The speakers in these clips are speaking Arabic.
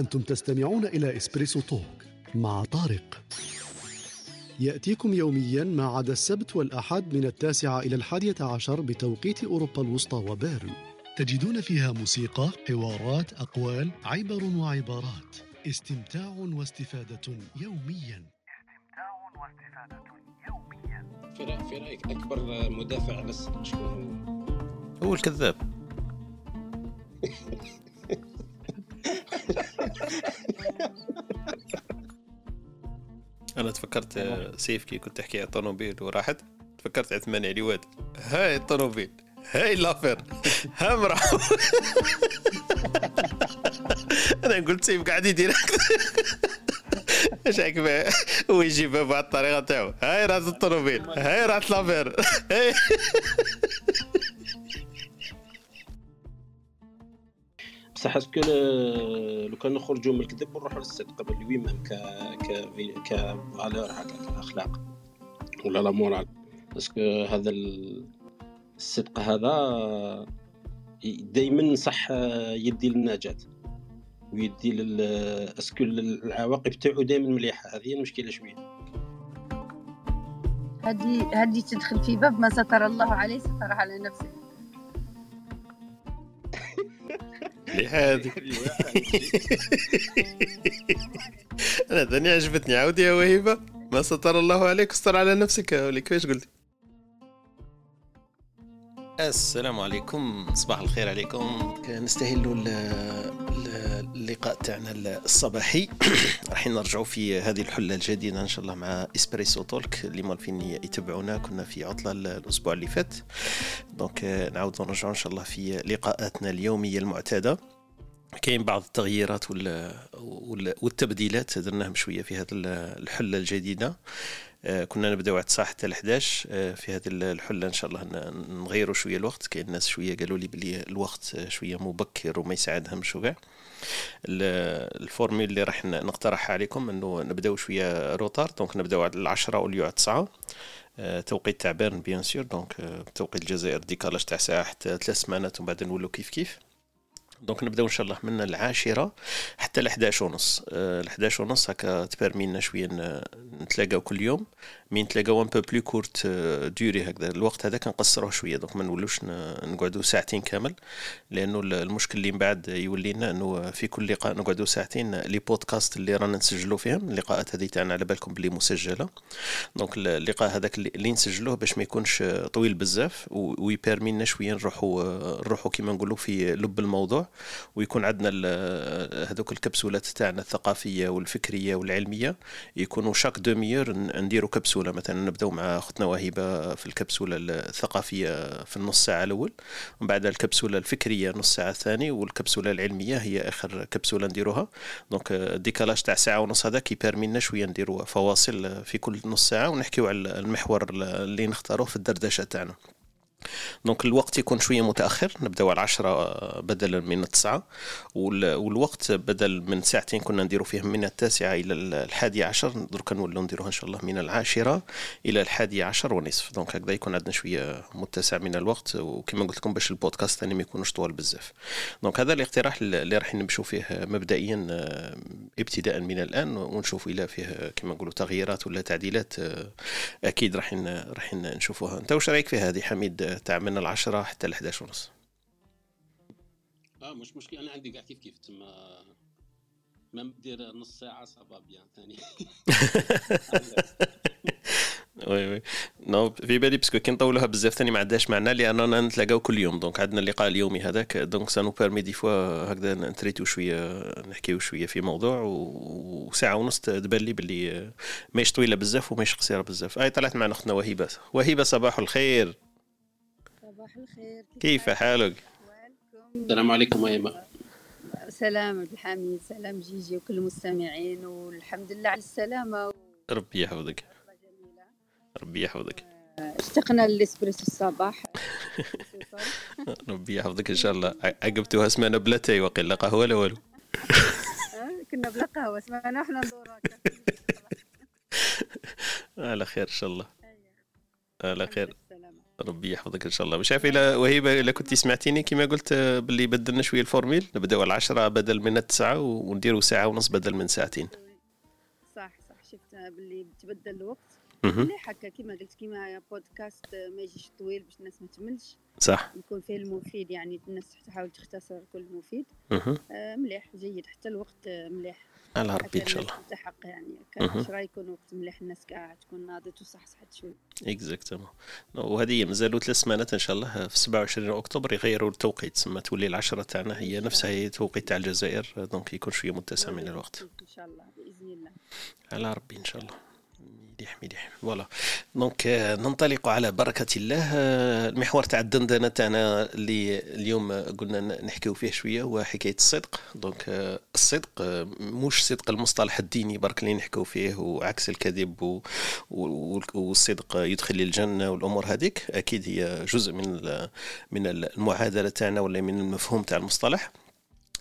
أنتم تستمعون إلى إسبريسو توك مع طارق. يأتيكم يوميا ما عدا السبت والأحد من التاسعة إلى الحادية عشر بتوقيت أوروبا الوسطى وبيرن. تجدون فيها موسيقى، حوارات، أقوال، عبر وعبارات. استمتاع واستفادة يوميا. استمتاع واستفادة يوميا في رأ- في رايك أكبر مدافع للصدق شكون هو؟ هو الكذاب. أنا تفكرت آه، سيف كي كنت تحكي على الطوموبيل وراحت تفكرت عثمان علي واد هاي الطوموبيل هاي لافير ها مرا أنا قلت سيف قاعد يدير. إيش عقبه هو يجيبها بواحد الطريقة تاعو هاي راس الطوموبيل هاي راس لافير هاي بصح est-ce que ل- لو كان نخرجوا من الكذب ونروحوا للصدق وين même que comme valeur هكا كاخلاق ولا la morale. est-ce que هذا ال- الصدق هذا دائما صح يدي للنجاة ويدي لل est-ce que العواقب تاعو دائما مليحة. هذه المشكلة شوية. هدي هدي تدخل في باب ما ستر الله عليه ستر على نفسه. هذه أنا ثاني عجبتني عاودي يا وهيبة. ما ستر الله عليك استر على نفسك ولي كيفاش قلتي السلام عليكم. صباح الخير عليكم. ال- اللقاء تاعنا الصباحي. راح نرجعوا في هذه الحلة الجديدة إن شاء الله مع إسبريسو توك. اللي مالفين يتبعونا كنا في عطلة الأسبوع اللي فات. donc آه، نعاودوا نرجعوا إن شاء الله في لقاءاتنا اليومية المعتادة. كاين بعض التغييرات وال- وال- والتبديلات درناهم شوية في هذه الحلة الجديدة. كنا نبداو على 9 حتى ل 11 آه، في هذه الحلة إن شاء الله نغيروا شوية الوقت. كاين الناس شوية قالوا لي بلي الوقت آه، شوية مبكر وما يساعدهمش وكاع. ال- ال formule اللي راح نقترحها عليكم إنه نبداو شوية retard. donc نبداو على العشرة au lieu على 9 آه، توقيت تاع Berne bien sûr. donc آه، توقيت الجزائر décalage تاع ساعة حتى ثلاث سمانات ومن بعد نولوا كيف كيف. donc نبداو إن شاء الله من العاشرة حتى ل 11 ونص. ال 11 ونص هكا تـ permet لنا شوية نتلاقاو كل يوم. mais نتلاقاو un peu plus courte durée هكذا. الوقت هذا كنقصروه شوية donc ما نولوش نقعدوا ساعتين كامل لأنه ال- المشكل اللي من بعد يولي لنا إنه في كل لقاء نقعدوا ساعتين les podcasts اللي رانا نسجلوا فيهم اللقاءات هذه تاعنا على بالكم بلي مسجلة. donc ال- اللقاء هذاك اللي نسجلوه باش ما يكونش طويل بزاف و يـ permet لنا شوية نروحوا نروحوا كيما نقولوا في لب الموضوع ويكون عندنا هذوك ال capsules تاعنا الثقافية والفكرية والعلمية يكونوا chaque demi-heure نديروا كبسولة مثلا نبداو مع اختنا وهيبة في الكبسولة الثقافية في النص ساعة الأول ومن بعد الكبسولة الفكرية نص ساعة الثاني والكبسولة العلمية هي آخر كبسولة نديروها. donc ال décalage تاع ساعة ونص هذاك يـ permet لنا شوية نديروا فواصل في كل نص ساعة ونحكيو على المحور اللي نختاروه في الدردشة تاعنا. donc الوقت يكون شوية متأخر نبداو على 10 بدلا من التسعة. وال- والوقت بدل من ساعتين كنا نديرو فيه من التاسعة إلى الحادية عشر دركا نولو نديروها إن شاء الله من العاشرة إلى الحادية عشر ونصف. donc هكذا يكون عندنا شوية متسع من الوقت. وكما قلت لكم باش البودكاست ثاني ما يكونوش طوال بزاف. donc هذا الاقتراح اللي راح نمشوا فيه مبدئيا آه، ابتداء من الآن. ونشوف إلى فيه كما نقولوا تغييرات ولا تعديلات آه، أكيد راح راح نشوفوها. أنت وش رأيك في هذه حميد؟ تاع من العشرة حتى ال 11 ونص. آه مش مشكلة. أنا عندي كاع كيف كيف تما ما دير نص ساعة ça va bien ثاني. oui oui. non في بالي parce que كي نطولوها بزاف ثاني ما عندهاش معنى لاننا نتلاقاو كل يوم. donc عندنا اللقاء اليومي هذاك. donc ça nous permet des fois هكذا نـ traiter و شوية نحكيو شوية في موضوع وساعه ونص تبان لي باللي ماهيش طويلة بزاف وماهيش قصيرة بزاف. أي طلعت معنا أختنا وهيبة وهيبة صباح الخير. صباح الخير كيف حالك؟ السلام عليكم أيما. سلام عبد الحميد سلام جيجي وكل المستمعين والحمد لله على السلامة. ربي يحفظك. ربي يحفظك. اشتقنا للإسبريسو الصباح. ربي يحفظك إن شاء الله. عقبتوها سمانه بلا تاي وقيل قهوة لا والو. آه، كنا بلا قهوة سمانة إحنا ندور هكا. على خير إن شاء الله. على خير. ربي يحفظك إن شاء الله. مش عارف الا وهيبة الا كنت سمعتيني كما قلت آه، باللي بدلنا شوية ال formule نبدأو على 10 بدل من التسعة ونديروا ساعة ونص بدل من ساعتين. صح صح. شفت باللي تبدل الوقت. مليح هكا كيما قلت كيما بودكاست ما يجيش طويل باش الناس ما تملش. صح. يكون فيه المفيد يعني الناس تحاول تختصر كل مفيد. آه، مليح جيد. حتى الوقت آه، مليح. على ربي إن شاء الله. تلتحق يعني. شرا يكون وقت مليح الناس كاع تكون ناضت وصحصحت شوي؟ exactement وهذه مازالوا ثلاث سمانات إن شاء الله. في 27 أكتوبر يغيروا التوقيت. تسمى تولي العشرة تاعنا. هي نفسها هي التوقيت تاع الجزائر donc يكون شوية متسع من الوقت. إن شاء الله بإذن الله. على ربي إن شاء الله. مليح مليح. voilà. donc آه، ننطلق على بركة الله. آه، المحور تاع الدردشة تاعنا اللي اليوم قلنا نحكيو فيه شوية هو حكاية الصدق. donc آه، الصدق مش صدق المصطلح الديني برك اللي نحكيو فيه وعكس الكذب والصدق يدخل للجنة والأمور هذيك أكيد هي جزء من من المعادلة تاعنا ولا من المفهوم تاع المصطلح.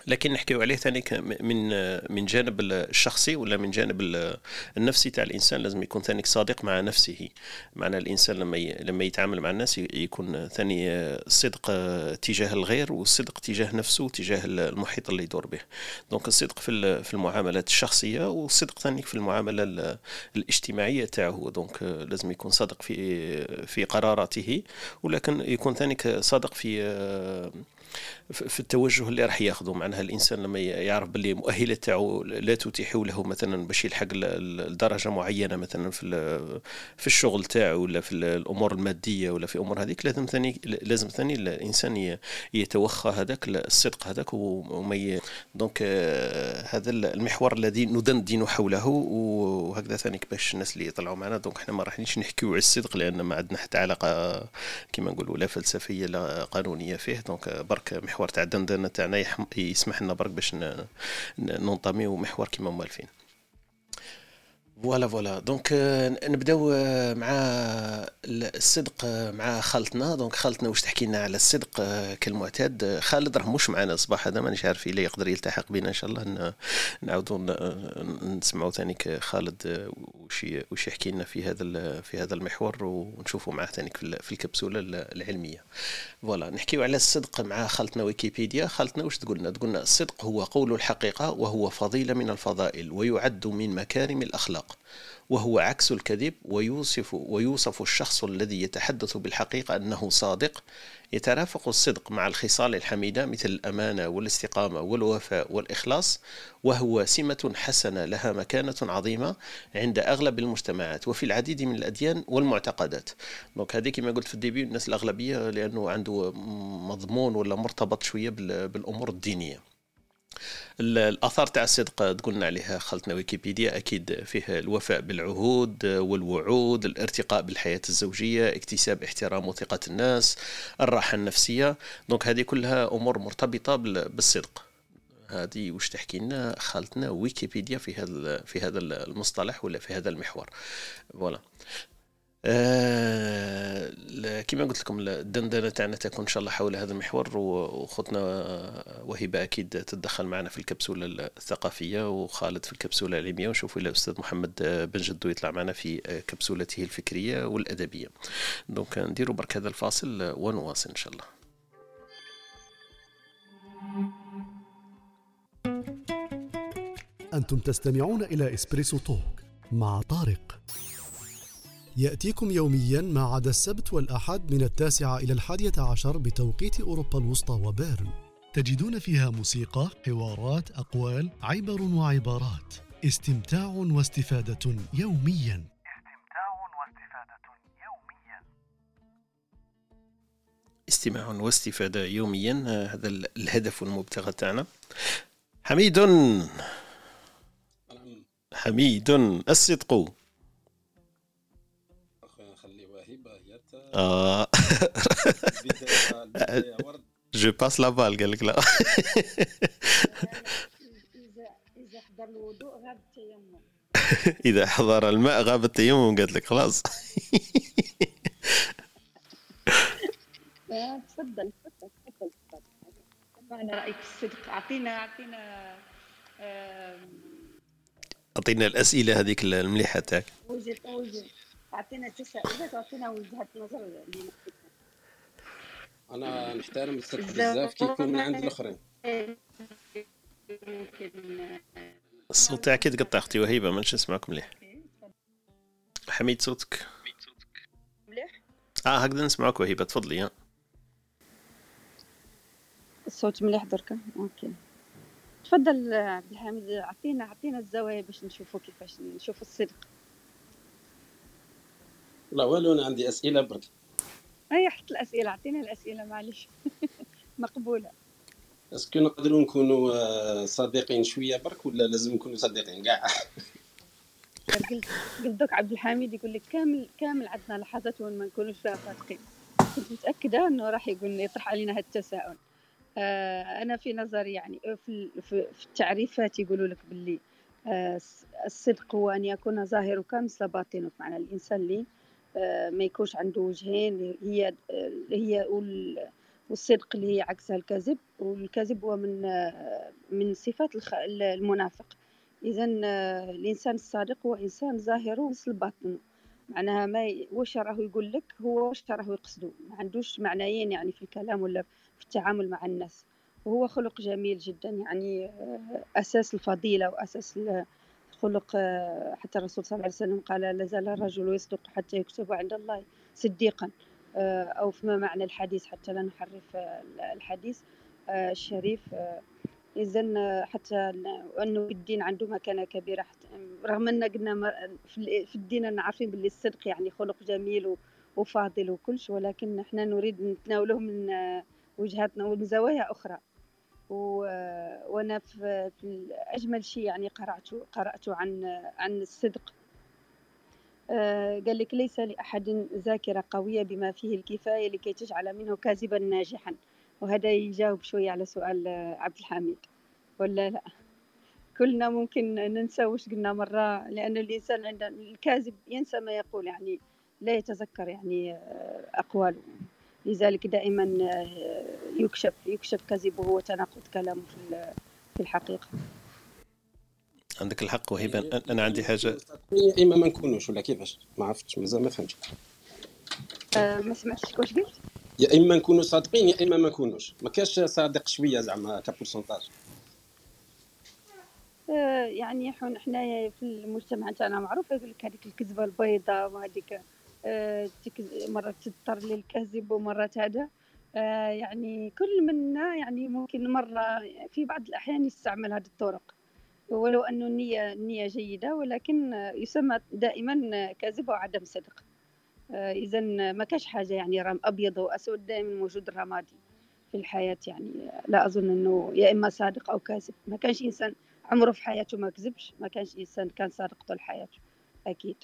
لكن نحكيو عليه ثاني من من جانب الشخصي ولا من جانب ال- النفسي تاع الإنسان. لازم يكون ثاني صادق مع نفسه. معنى الإنسان لما لما يتعامل مع الناس يكون ثاني صدق تجاه الغير والصدق تجاه نفسه وتجاه المحيط اللي يدور به. donc الصدق في في المعاملات الشخصية والصدق ثاني في المعاملة ال- الاجتماعية تاعه. donc لازم يكون صادق في في قراراته ولكن يكون ثاني صادق في في التوجه اللي راح ياخذه معناها الإنسان لما يعرف باللي المؤهلات تاعو لا تتيح له مثلا باش يلحق لدرجة معينة مثلا في في الشغل تاعو ولا في ال- الأمور المادية ولا في أمور هذيك لازم ثاني لازم ثاني الإنسان يتوخى هذاك الصدق هذاك وما. donc آه، هذا المحور الذي ندندن حوله وهكذا ثاني باش الناس اللي يطلعوا معنا donc إحنا ما راحنيش نحكيو على الصدق لأن ما عندنا حتى علاقة كما نقولوا لا فلسفية لا قانونية فيه donc برك محور تاع الدندنه تاعنا يسمح لنا برك باش ن- ن- ننطميو محور كما موالفين voilà voilà. donc آه، نبداو آه، مع الصدق آه، مع خالتنا. donc خالتنا واش تحكي لنا على الصدق كالمعتاد. خالد راه مش معنا الصباح هذا مانيش عارف إلا يقدر يلتحق بنا إن شاء الله. ن- نعاودوا ن- نسمعوا ثاني خالد وش وش يحكي لنا في هذا في هذا المحور ونشوفوا معاه ثاني في ال- في الكبسولة ال- العلمية. فوالا. نحكيو على الصدق مع خالتنا ويكيبيديا. خالتنا واش تقولنا تقولنا الصدق هو قول الحقيقة وهو فضيلة من الفضائل ويعد من مكارم الأخلاق وهو عكس الكذب ويوصف ويوصف الشخص الذي يتحدث بالحقيقة أنه صادق يترافق الصدق مع الخصال الحميدة مثل الأمانة والاستقامة والوفاء والإخلاص وهو سمة حسنة لها مكانة عظيمة عند أغلب المجتمعات وفي العديد من الأديان والمعتقدات. دونك هذه كما قلت في الديبي الناس الأغلبية لأنه عنده مضمون ولا مرتبط شوية بال- بالأمور الدينية. ال- الآثار تاع الصدق تقولنا عليها خلطنا ويكيبيديا أكيد فيه الوفاء بالعهود والوعود الارتقاء بالحياة الزوجية اكتساب احترام وثقة الناس الراحة النفسية. donc هذه كلها أمور مرتبطة بال- بالصدق. هذه واش تحكي لنا خالتنا ويكيبيديا في هذا في هذا المصطلح ولا في هذا المحور. voilà. آه كما قلت لكم الدندنة تاعنا تكون إن شاء الله حول هذا المحور و- وختنا آه، وهبة أكيد تتدخل معنا في الكبسولة الثقافية وخالد في الكبسولة العلمية ونشوفوا إلى الاستاذ محمد آه، بن جدو يطلع معنا في آه، كبسولته الفكرية والأدبية. donc نديروا برك هذا الفاصل ونواصل إن شاء الله. أنتم تستمعون إلى Espresso Talk مع طارق. يأتيكم يوميا ما عدا السبت والأحد من التاسعة إلى الحادية عشر بتوقيت أوروبا الوسطى وبيرن. تجدون فيها موسيقى، حوارات، أقوال، عبر وعبارات. استمتاع واستفادة يوميا. استمتاع واستفادة يوميا استماع واستفادة يوميا آه، هذا ال- الهدف والمبتغى تاعنا. حميد. حميد. الصدق. ورد جو باس لا بال قال لك لا إذا حضر الوضوء غاب التيمم اذا حضر الماء غاب التيمم قالت لك خلاص. تفضل تفضل تفضل معنى رايك في الصدق أعطينا اعطينا اعطينا الأسئلة هذيك المليحة تاعك. أعطينا تساؤلات وأعطينا وجهه نظر اللي أنا نحترم الصدق بزاف كي يكون من عند الآخرين. الصوت تاعك يتقطع أختي وهيبة ما نسمعك مليح. حميد صوتك. مليح؟ آه هكذا نسمعك وهيبة تفضلي. ها الصوت مليح دركا؟ أوكي. تفضل عبد الحميد عطينا عطينا الزوايا باش نشوفوا كيفاش نشوفوا الصدق. لا والو أنا عندي أسئلة برك. هيا حط الأسئلة عطينا الأسئلة معليش. مقبولة. اسكو نقدروا نكونوا آه، صادقين شوية برك ولا لازم نكونوا صادقين كاع؟ قلت دوك عبد الحميد يقول لك كامل كامل عندنا لحظات وين ما نكونوش فيها صادقين. كنت متأكدة إنه راح يقول يطرح علينا هذا التساؤل. آه أنا في نظري يعني في في في التعريفات يقولوا لك باللي آه الصدق هو أن يكون ظاهرك مثل باطنك معنى الإنسان اللي ما يكونش عنده وجهين هي آه، هي وال- والصدق اللي هي عكسها الكذب والكذب هو من آه، من صفات المنافق. اذا الإنسان الصادق هو إنسان ظاهره مثل باطنه معناها ما واش راه يقول لك؟ هو واش راه يقصده؟ ما عندوش معنيين يعني في الكلام ولا في التعامل مع الناس. وهو خلق جميل جدا يعني آه، أساس الفضيلة وأساس الخلق آه، حتى الرسول صلى الله عليه وسلم قال لا زال الرجل يصدق حتى يكتب عند الله صديقا. آه، أو فيما معنى الحديث حتى لا نحرف آه، الحديث الشريف. اذا حتى انه الدين عنده مكانة كبيرة حتى رغم أن قلنا في ال- في الدين أنا عارفين باللي الصدق يعني خلق جميل وفاضل وكلش ولكن إحنا نريد نتناوله من آه، وجهات ومن زوايا أخرى. و- وأنا في, اجمل شيء يعني قرأته قرأته عن عن الصدق. آه، قال لك ليس لأحد ذاكرة قوية بما فيه الكفاية لكي تجعل منه كاذبا ناجحا. وهذا يجاوب شوية على سؤال آه، عبد الحميد. ولا لا؟ كلنا ممكن ننسى وش قلنا مرة لأن الإنسان عند الكاذب ينسى ما يقول يعني لا يتذكر يعني آه، أقواله. لذلك دائما يكشف يكشف كذبه وتناقض كلامه في في الحقيقة. عندك الحق وهيبه أنا عندي حاجة. يا اما ما نكونوش ولا كيفاش؟ ما عرفتش مازال ما فهمتش. آه، ما سمعتش واش قلت؟ يا إما نكونوا صادقين يا إما ما نكونوش. ما كاش صادق شوية زعما كبورسونتاج آه، يعني حن حنايا في المجتمع تاعنا معروف يقول لك هذيك الكذبة البيضاء وهذيك آه، تكز- مرات تضطر للكذب ومرات هذا. يعني كل منا يعني ممكن مرة في بعض الأحيان يستعمل هذه الطرق ولو أنه النية النية جيدة ولكن آه، يسمى دائما آه، كذب وعدم صدق. إذا ما كاش حاجة يعني رم أبيض وأسود دائما موجود الرمادي في الحياة يعني. آه، لا أظن أنه يا إما صادق أو كاذب. ما كانش إنسان عمره في حياته ما كذبش ما كانش إنسان كان صادق طول حياته أكيد.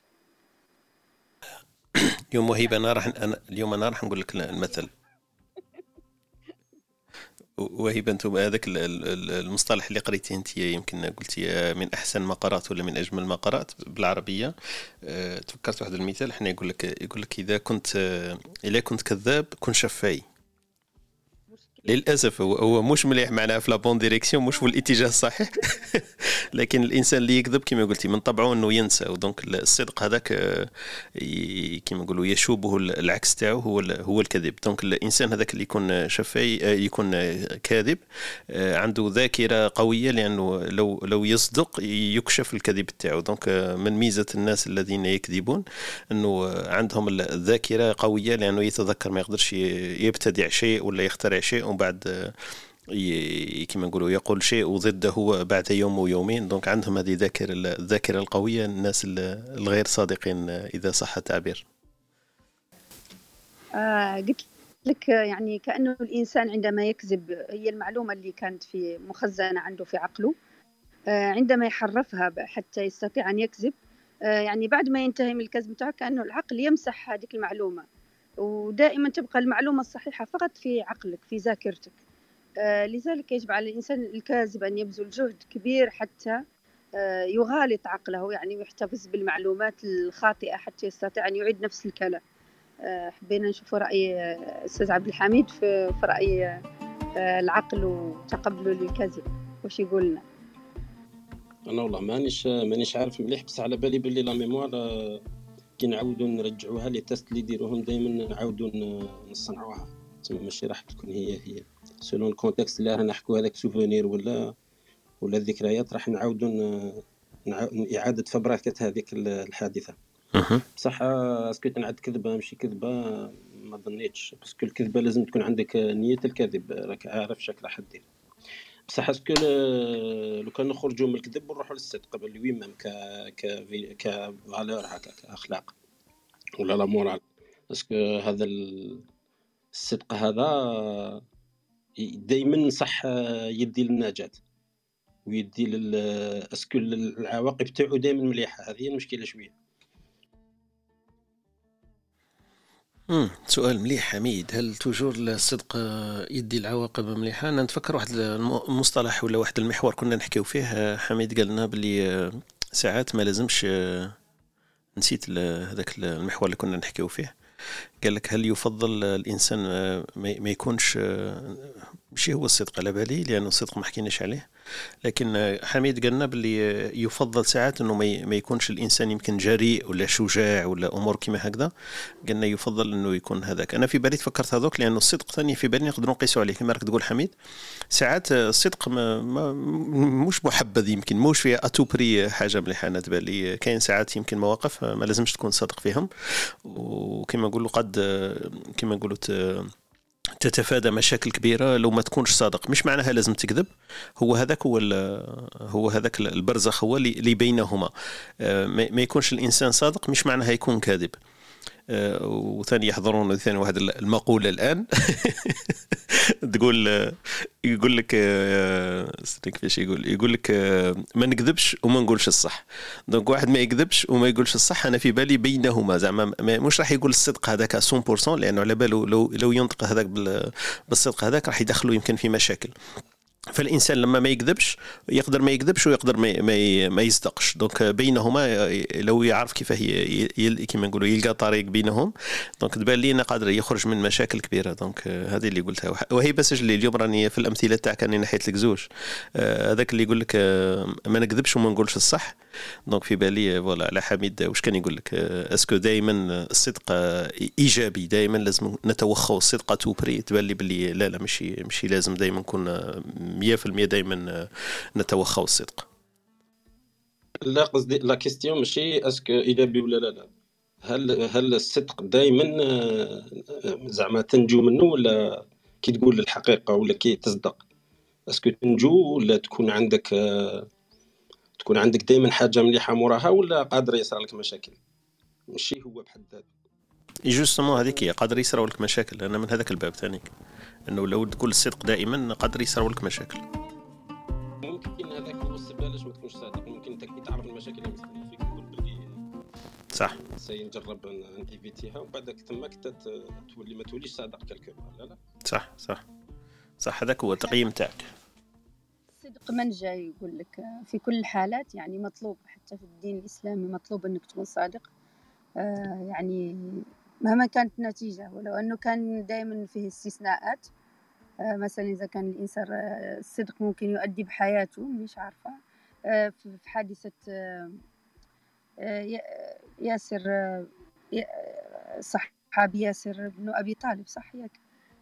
يوم وهيبة أنا راح أنا اليوم أنا راح نقول لك المثل. وهيبه أنتم هذاك ال- ال- ال- المصطلح اللي قريتيه انت يمكن قلتي من أحسن ما قرأت ولا من أجمل ما قرأت بالعربية. آه، تفكرت واحد المثال إحنا يقول لك يقول لك إذا كنت آه، اذا كنت كذاب كن شفاي. للأسف هو هو مش مليح معناها في la bonne direction مش في الإتجاه الصحيح. لكن الإنسان اللي يكذب كما قلتي من طبعه إنه ينسى. و donc الصدق هذاك آه، كما نقولوا يشوبه ال- العكس تاعو هو هو الكذب. donc الإنسان هذاك اللي يكون شفاي آه، يكون كاذب آه، عنده ذاكرة قوية لأنه لو لو يصدق يكشف الكذب تاعو. donc من ميزة الناس الذين يكذبون إنه عندهم ال- الذاكره قوية لأنه يتذكر ما يقدرش يبتدع شيء ولا يخترع شيء ومن بعد آه، كما نقولوا يقول شيء وضده بعد يوم ويومين. donc عندهم هذه ذاكرة الذاكرة القوية الناس ال- الغير صادقين آه، إذا صح التعبير. آه قلت لك يعني كأنه الإنسان عندما يكذب هي المعلومة اللي كانت في مخزنة عنده في عقله عندما يحرفها حتى يستطيع أن يكذب يعني بعد ما ينتهي من الكذب كأنه العقل يمسح هذه المعلومة. ودائما تبقى المعلومة الصحيحة فقط في عقلك في ذاكرتك. آه لذلك يجب على الإنسان الكاذب أن يبذل جهد كبير حتى آه يغالط عقله يعني ويحتفظ بالمعلومات الخاطئة حتى يستطيع أن يعيد نفس الكلام. آه، حبينا نشوف رأي أستاذ عبد الحميد في رأي العقل وتقبله للكذب وش يقول لنا؟ أنا والله مانيش مانيش عارف مليح بس على بالي باللي la mémoire كي نعاودوا نرجعوها les tests اللي يديروهم دائما نعاودوا ن- نصنعوها. تما ماشي راح تكون هي هي. selon ال contexte اللي راح نحكوا هذاك souvenir ولا ولا الذكريات راح نعاودوا ن- نعاود إعادة فبركة هذيك ال- الحادثة. مهم. بصح est-ce que تنعد كذبة ماشي كذبة ما ظنيتش. parce que الكذبه لازم تكون عندك نية الكذب. راك عارف شك راح دير بصح est-ce que لو كان نخرجوا من الكذب ونروحوا للصدق باللي وين même ك ك ك valeur هكا كاخلاق ولا la morale. parce que هذا ال- الصدق هذا دائما صح يدي للنجاة ويدي لل est-ce que العواقب تاعو دائما مليحه هذه المشكلة شوية. سؤال مليح حميد. هل toujours الصدق يدي العواقب مليحة؟ أنا نتفكر واحد الم- المصطلح ولا واحد المحور كنا نحكيو فيه. حميد قال لنا بلي ساعات ما لازمش نسيت هذاك المحور اللي كنا نحكيو فيه. قال لك هل يفضل الإنسان آه، ما يكونش ماشي هو الصدق على بالي لأنه الصدق ما حكيناش عليه. لكن حميد قال لنا بلي آه، يفضل ساعات إنه ما يكونش الإنسان يمكن جريء ولا شجاع ولا أمور كما هكذا. قلنا يفضل إنه يكون هذاك. أنا في بالي تفكرت هذوك لأنه الصدق ثاني في بالي نقدروا نقيسوا عليه. كما راك تقول حميد ساعات الصدق ما ما مش محبذ يمكن موش فيها اتوبري حاجة مليحة. أنا تبان لي كاين ساعات يمكن مواقف ما لازمش تكون صادق فيهم. وكما نقولوا قد كما نقولوا تتفادى مشاكل كبيرة لو ما تكونش صادق. مش معناها لازم تكذب. هو هذاك هو هو هذاك البرزخ هو اللي بينهما. آه، ما يكونش الإنسان صادق مش معناها يكون كاذب. وثاني يحضرون ثاني واحد المقوله الآن. تقول آه، يقول لك آه، كيفاش يقول؟ يقول لك آه، ما نكذبش وما نقولش الصح. donc واحد ما يكذبش وما يقولش الصح أنا في بالي بينهما زعما. ما- مش راح يقول الصدق هذاك 100% لأنه على باله لو لو ينطق هذاك بال- بالصدق هذاك راح يدخله يمكن في مشاكل. فالإنسان لما ما يكذبش يقدر ما يكذبش ويقدر ما ما, يصدقش. donc بينهما لو يعرف كيف هي كيما نقولوا يلقى طريق بينهم donc تبان لي قادر يخرج من مشاكل كبيرة. donc هذه اللي قلتها. وهي بس اللي اليوم راني في الأمثلة تاعك راني نحيت لك زوج. آه، هذاك اللي يقول لك آه، ما نكذبش وما نقولش الصح. donc في بالي voilà على حميد واش كان يقول لك؟ آه، est-ce que دائما الصدق آه، إيجابي دائما لازم نتوخوا الصدق توبري؟ تبان لي باللي لا لا ماشي ماشي لازم دائما نكون آه، 100% دائما نتوخوا الصدق لا قصدي la question ماشي est-ce que إيجابي ولا لا لا. هل هل الصدق دائما زعما تنجو منه ولا كي تقول الحقيقة ولا كي تصدق؟ est-ce que تنجو ولا تكون عندك آه، تكون عندك دائما حاجة مليحة موراها ولا قادر يصير لك مشاكل؟ ماشي هو بحد ذاته. justement هذيك هي قادر يصراو لك مشاكل أنا من هذاك الباب ثاني. إنه لو تقول الصدق دائما قادر يصراو لك مشاكل. ممكن هذاك هو السبب علاش ما تكونش صادق؟ ممكن أنت كي تعرف المشاكل اللي مستنيه فيك تقول بلي صح. سينجرب نيفيتيها ومن بعد تماك تولي ما توليش صادق كالكو لا لا. صح صح. صح هذاك هو التقييم تاعك. الصدق منجى يقول لك في كل الحالات يعني مطلوب حتى في الدين الإسلامي مطلوب أنك تكون صادق. آه، يعني مهما كانت النتيجة ولو أنه كان دائما فيه استثناءات آه، مثلا إذا كان الإنسان آه، الصدق ممكن يؤدي بحياته مش عارفة. آه، في حادثة آه، آه، ياسر آه، آه، صحابي ياسر بن أبي طالب صح ياك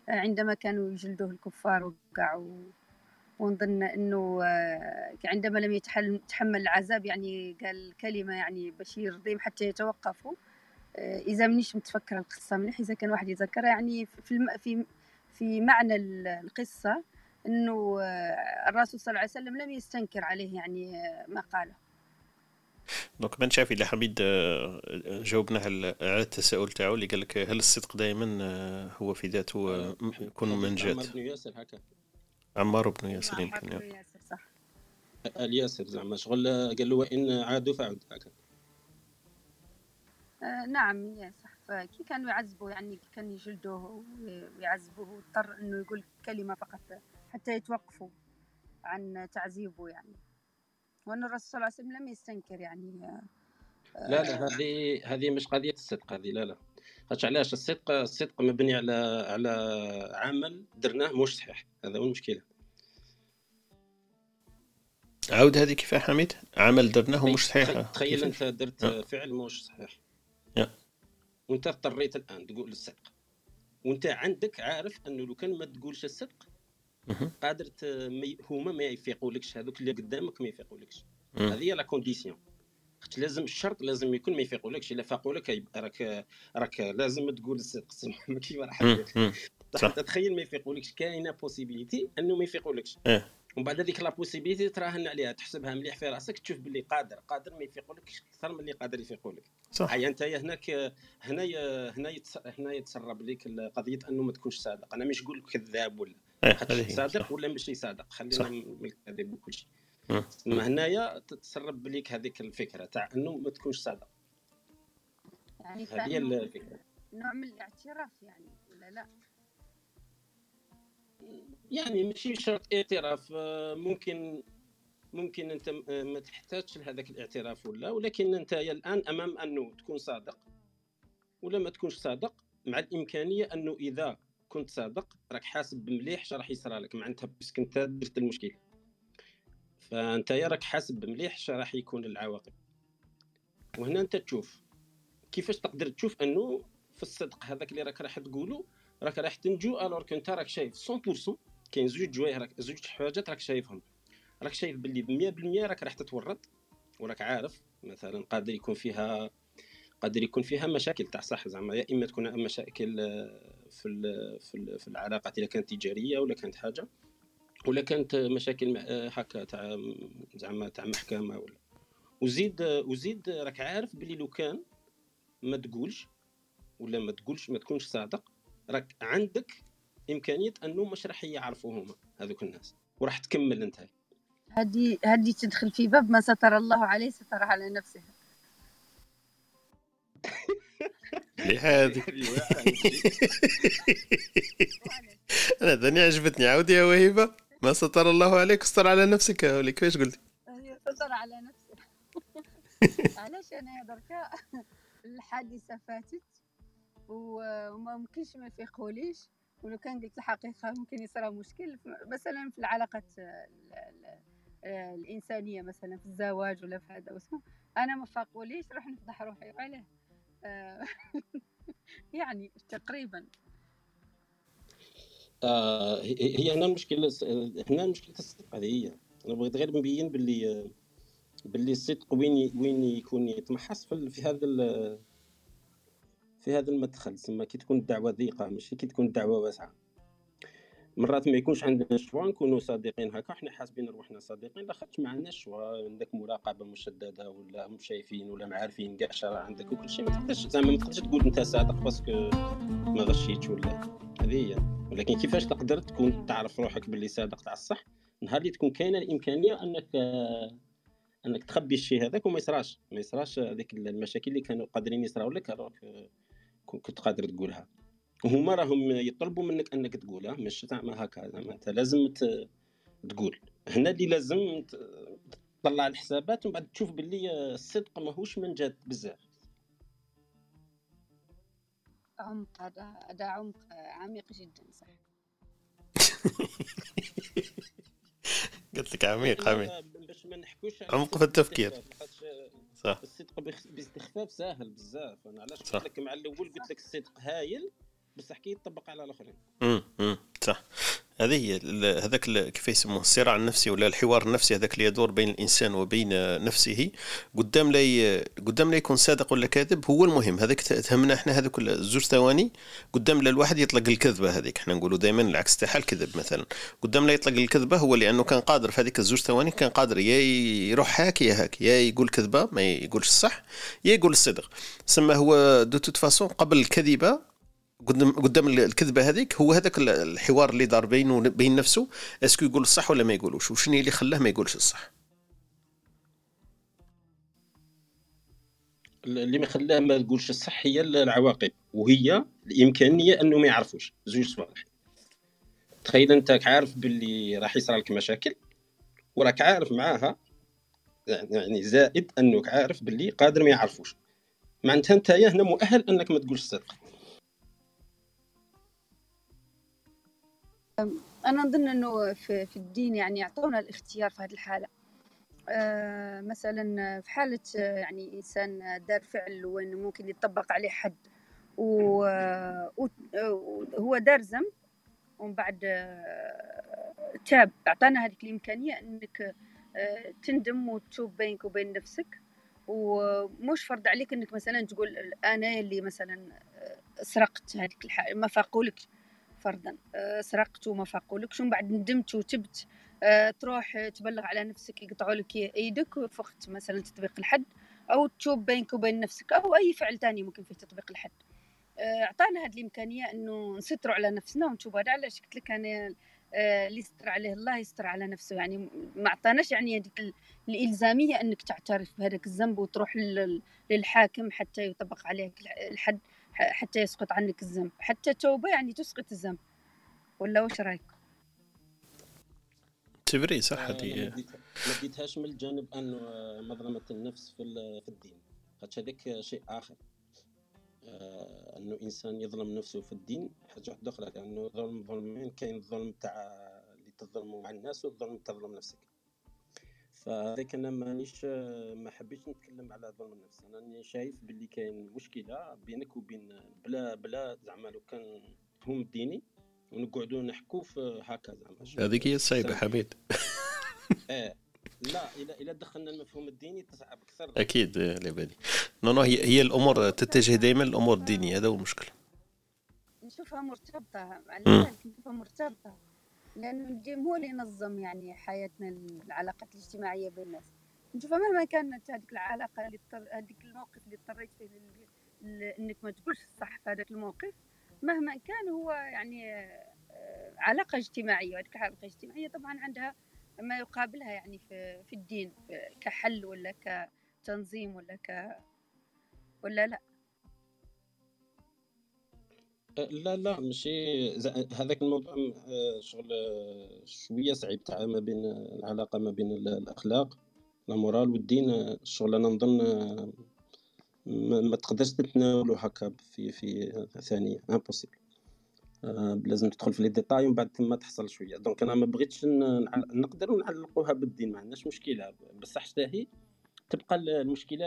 آه، عندما كانوا يجلدوه الكفار وقعوا ونظن إنه آه، عندما لم يتحمل العذاب يعني قال كلمة يعني باش يرضيهم حتى يتوقفوا آه، إذا منيش متفكرة القصة مليح إذا كان واحد يتذكرها. يعني في الم... في في معنى ال- القصة إنه آه، الرسول صلى الله عليه وسلم لم يستنكر عليه يعني ما قاله. دونك ما شافي الا حميد جاوبنا على التساؤل تاعو اللي قال لك هل الصدق دائما هو في ذاته يكون ياسر هكا. عمار بن ياسر يمكن عمر بن ياسر صح. ال ياسر زعما شغل قال له وان عادوا فعد هكا. آه، نعم يا صح. فكي كانوا يعذبوا يعني كي كانوا يجلدوه ويعذبوه اضطر إنه يقول كلمة فقط حتى يتوقفوا عن تعذيبه يعني. وأن الرسول صلى الله عليه وسلم لم يستنكر يعني آه، لا لا هذه هذه مش قضية الصدق هذه لا لا. خاطش علاش الصدق الصدق مبني على على عمل درناه مش صحيح هذا هو المشكلة عاود هذه كيف حميد عمل درناه مش صحيح تخيل-؟ أنت درت آه. فعل مش صحيح يا. وأنت اضطريت الآن تقول الصدق وأنت عندك عارف أنه لو كان ما تقولش الصدق. قادر هما ما يفيقولكش هذوك اللي قدامك ما يفيقولكش. هذه هي la condition خاطر لازم الشرط لازم يكون ما يفيقولكش إلا فاقوا لك يبقى راك راك لازم تقول الصدق ما كيف راح. صح. تخيل ما يفيقولكش كاينة possibilité أنه ما يفيقولكش إيه. ومن بعد هذيك la possibilité تراهن عليها تحسبها مليح في راسك تشوف باللي قادر قادر ما يفيقولكش أكثر من اللي قادر يفيقولك صح هيا أنت هناك هنا هنا هنا يتسرب لك قضية أنه ما تكونش صادق أنا مش نقول كذاب ولا إيه، خاطر هي. صادق. ولا ماشي صادق. خلينا من الكذب وكل شيء اما هنايا تتسرب لك هذيك الفكرة تاع انه ما تكونش صادق. يعني هذه الفكرة. نوع من الاعتراف يعني ولا لا؟ يعني ماشي شرط اعتراف آه، ممكن ممكن انت آه، ما تحتاجش لهذاك الاعتراف ولا ولكن انت يا الآن أمام انه تكون صادق ولا ما تكونش صادق مع الإمكانية انه إذا كنت صادق راك حاسب مليح اش راح يصرى لك معناتها parce que انت درت المشكل. فأنت راك حاسب مليح اش راح يكون العواقب. وهنا أنت تشوف كيفاش تقدر تشوف أنه في الصدق هذاك اللي راك راح تقوله راك راح تنجو alors كنت راك شايف 100% كاين زوج جوايه راك زوج حوايجات راك شايفهم. راك شايف باللي ب 100% راك راح تتورط وراك عارف مثلا قادر يكون فيها قادر يكون فيها مشاكل تاع صح زعما يا إما تكون مشاكل في في العلاقات اذا كانت تجارية ولا كانت حاجة. ولا كانت مشاكل هكا تاع زعما تاع محكمة ولا؟ وزيد وزيد راك عارف باللي لو كان ما تقولش ولا ما تقولش ما تكونش صادق راك عندك إمكانية أنه مش راح يعرفوا هما هذوك الناس وراح تكمل أنت. هذه هذه تدخل في باب ما ستر الله عليه ستر على نفسه. هذه أنا ثاني عجبتني. عاودي يا وهيبة. ما ستر الله عليك استر على نفسك يا ولي كيفاش قلتي هي ستر على نفسه علاش أنا دركا الحادثة فاتت وما ممكنش ما يفيقوليش ولو كان قلت الحقيقة ممكن يصير مشكل مثلا في العلاقات ال- ال- ال- الإنسانية مثلا في الزواج ولا في هذا واسمه. أنا ما فاقوليش راح نفضح روحي. وعليه آه، يعني تقريبا. هي هنا المشكلة هنا مشكلة الصدق هذه هي. أنا بغيت غير نبين باللي باللي الصدق وين وين يكون يتمحص في, هذا في هذا المدخل. تسمى كي تكون الدعوة ضيقة ماشي؟ كي تكون الدعوة واسعة. مرات ما يكونش عندنا choix نكونوا صادقين هكا إحنا حاسبين روحنا صادقين لاخاطش ما عندناش choix عندك مراقبة مشددة ولا هم شايفين ولا معارفين كاع شرا عندك وكل شيء ما تقدرش زعما ما تقدرش تقول أنت صادق parce que ما غشيتش ولا هذه هي. ولكن كيفاش تقدر تكون تعرف روحك باللي صادق تاع الصح نهار اللي تكون كاينة الإمكانية أنك أنك تخبي الشيء هذاك وما يصراش ما يصراش هذيك المشاكل اللي كانوا قادرين يصراو لك راك كنت قادر تقولها. وهما راهم يطلبوا منك أنك تقولها مش زعما هكا زعما أنت لازم ت- تقول. هنا اللي لازم ت- تطلع الحسابات ومن بعد تشوف باللي آه، الصدق ماهوش من جد بزاف. عمق هذا هذا عمق عميق جدا صح. قلت لك عميق عميق. باش ما نحكوش عمق في التفكير. خاطش صح. الصدق باستخفاف ساهل بزاف. أنا علاش. قلت لك مع الأول قلت لك الصدق هايل بصح كي يطبق على الآخرين. امم أمم، صح. هذه هي هذاك كيف يسموه الصراع النفسي ولا الحوار النفسي هذاك اللي يدور بين الإنسان وبين نفسه. قدام لا. قدام لا يكون صادق ولا كاذب هو المهم. هذاك تهمنا إحنا هذوك الزوج ثواني. قدام لا الواحد يطلق الكذبة هذيك. إحنا نقولوا دائما العكس تاعها الكذب مثلا. قدام لا يطلق الكذبة هو لأنه كان قادر في هذيك الزوج ثواني كان قادر يا يروح هاك يا هاك. يا يقول كذبة ما يقولش الصح يا يقول الصدق. سما هو de toute façon قبل الكذبة قدام قدام الكذبة هذيك هو هذاك ال- الحوار اللي دار بينه بين نفسه est-ce que يقول الصح ولا ما يقولوش؟ وشنو اللي خلاه ما يقولش الصح؟ اللي ما خلاه ما تقولش الصح هي العواقب وهي الإمكانية أنه ما يعرفوش. زوج صوالح. تخيل أنت عارف باللي راح يصرى لك مشاكل وراك عارف معاها يعني زائد أنك عارف باللي قادر ما يعرفوش. معناتها أنت هنا مؤهل أنك ما تقولش الصدق. أنا نظن إنه في, الدين يعني يعطونا الاختيار في هذه الحالة. آه مثلا في حالة آه، يعني إنسان دار فعل وين ممكن يطبق عليه حد وهو دار ذنب ومن بعد آه، تاب أعطانا هذيك الإمكانية إنك آه، تندم وتشوف بينك وبين نفسك. ومش فرض عليك إنك مثلا تقول أنا اللي مثلا سرقت هذيك الحاجة ما فاقولكش فرضا. سرقت وما فاقولكش ومن بعد ندمت وتبت. تروح تبلغ على نفسك يقطعوا لك إيدك وفقت مثلا تطبيق الحد أو تشوف بينك وبين نفسك أو أي فعل تاني ممكن في تطبيق الحد. أعطانا هذه الإمكانية إنه نستروا على نفسنا ونشوف هذا. علاش؟ قلت لك أنا اللي يستر عليه الله يستر على نفسه. يعني ما عطاناش يعني هذيك الإلزامية إنك تعترف بهذاك الذنب وتروح للحاكم حتى يطبق عليك الحد. حتى يسقط عنك الذنب. حتى التوبه يعني تسقط الذنب. ولا واش رايك؟ تبري صح آه، هذه ما ديتهاش من الجانب انه مظلمة النفس في الدين. هذاك شيء آخر. آه، أنه إنسان يظلم نفسه في الدين. حاجة واحدة أخرى لأنه ظلم ظلمين كاين الظلم تاع اللي تظلموا مع الناس والظلم تظلم نفسك. فهذاك أنا مانيش ما حبيتش نتكلم على ظلم النفس أنا شايف باللي كاين مشكلة بينك وبين بلا بلا زعما لو كان هم الديني ونقعدوا نحكوا في هكا زعما هذيك هي الصعيبة حميد. آه لا اذا اذا دخلنا المفهوم الديني تصعب أكثر. أكيد لبالي نو نو هي هي الأمور تتجه دائما الأمور الدينية هذا هو المشكل نشوفها مرتبطة. على نشوفها مرتبطة. لأنه الدين هو اللي ينظم يعني حياتنا العلاقات الاجتماعية بين الناس. نشوفها مهما كانت هذيك العلاقة اللي هذيك الموقف اللي اضطريت فيه إنك ما تقولش الصح في هذاك الموقف مهما كان هو يعني آه، علاقة اجتماعية وهذيك العلاقة الاجتماعية طبعا عندها ما يقابلها يعني في, في الدين كحل ولا كتنظيم ولا ك ولا لا. لا لا ماشي. هذاك الموضوع آه، شغل آه، شوية صعيب تاع ما بين العلاقة ما بين الأخلاق la morale والدين الشغل أنا نظن آه، ما تقدرش تتناولو هكا في في ثانية impossible آه، لازم تدخل في les détails ومن بعد تما تحصل شوية. donc أنا ما بغيتش نقدروا نعلقوها بالدين ما عندناش مشكلة. بصح شتاهي تبقى المشكلة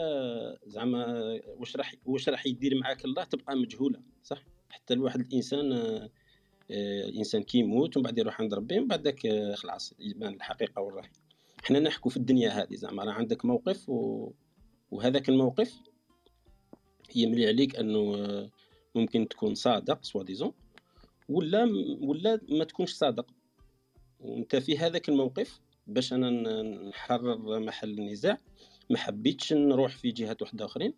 زعما واش راح واش راح يدير معاك الله تبقى مجهولة صح؟ حتى الواحد الإنسان آه، الإنسان كيموت ومن بعد يروح عند ربي ومن بعد خلاص يبان الحقيقة وين راهي حنا نحكوا في الدنيا هذه زعما راه عندك موقف و... وهذاك الموقف يملي عليك أنه آه، ممكن تكون صادق soi-disant ولا ولا ما تكونش صادق. وأنت في هذاك الموقف باش أنا نحرر محل النزاع ما حبيتش نروح في جهات واحدة أخرين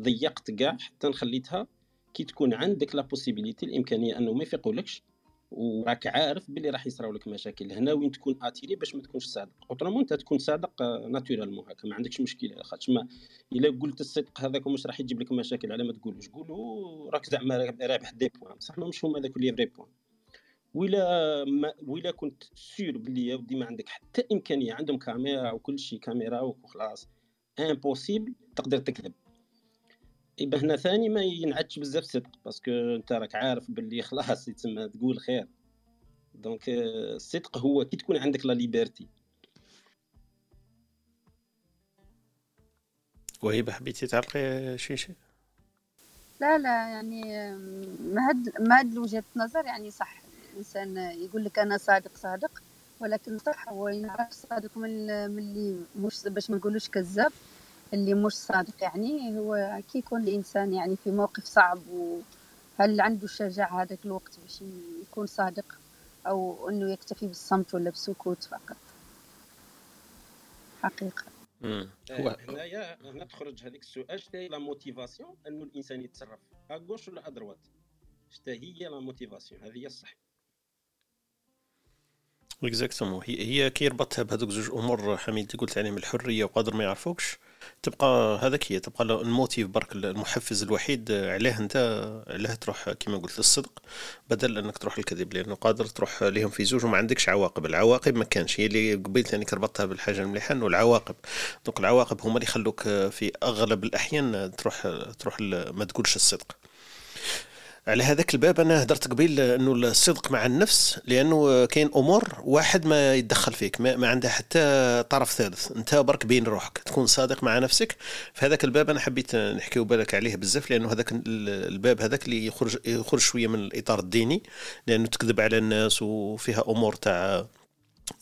ضيقت كاع حتى نخليتها كي تكون عندك la possibilité الإمكانية أنه ما يفيقولكش. وراك عارف باللي راح يصراو لك مشاكل. هنا وين تكون attiré باش ما تكونش صادق. autrement أنت تكون صادق naturellement هكا ما عندكش مشكلة. خاطش ما إلا قلت الصدق هذاك واش راح يجيب لك مشاكل على ما تقولوش. قولوا راك زعما رابح des points بصح مش هما هذاك اللي vrai point ولا ما ولا كنت sûr بلي يا ودي ما عندك حتى إمكانية. عندهم كاميرا وكل شيء كاميرا وخلاص. impossible تقدر تكذب. يبقى هنا ثاني ما ينعدش بزاف صدق parce que أنت راك عارف باللي خلاص يتسمى تقول خير. donc الصدق هو كي تكون عندك la liberté. وهيبة حبيتي تعلقي شي شيء لا لا يعني ما هاد ما هاد وجهة نظر يعني صح. الانسان يقول لك أنا صادق صادق ولكن صح هو ينعرف صادق من من اللي مش باش ما نقولوش كذاب. اللي مش صادق يعني هو كي يكون الإنسان يعني في موقف صعب وهل عنده الشجاعة هذاك الوقت باش يكون صادق أو إنه يكتفي بالصمت ولا بسكوت فقط؟ حقيقة. آه، هنايا هنا تخرج هذيك السؤال شتا هي la motivation إنه الإنسان يتصرف à gauche ولا à droite شتا هي la motivation هذه هي الصح. exactement هي هي كي يربطها بهذوك زوج أمور حميد اللي قلت عليهم الحرية وقدر ما يعرفوكش. تبقى هذاك هي تبقى ال motif برك المحفز الوحيد عليه أنت علاه تروح كما قلت للصدق بدل أنك تروح الكذب لأنه قادر تروح لهم في زوج وما عندكش عواقب. العواقب ما كانش هي اللي قبيل ثاني ربطتها بالحاجة المليحه إنه العواقب. دونك العواقب هما اللي يخلوك في أغلب الأحيان تروح تروح ما تقولش الصدق. على هذاك الباب أنا هدرت قبيل أنه الصدق مع النفس لأنه كاين أمور واحد ما يتدخل فيك ما, ما عنده حتى طرف ثالث أنت برك بين روحك تكون صادق مع نفسك. في هذاك الباب أنا حبيت نحكيو بالك عليه بزاف لأنه هذاك الباب هذاك اللي يخرج يخرج شوية من الإطار الديني لأنه تكذب على الناس وفيها أمور تاع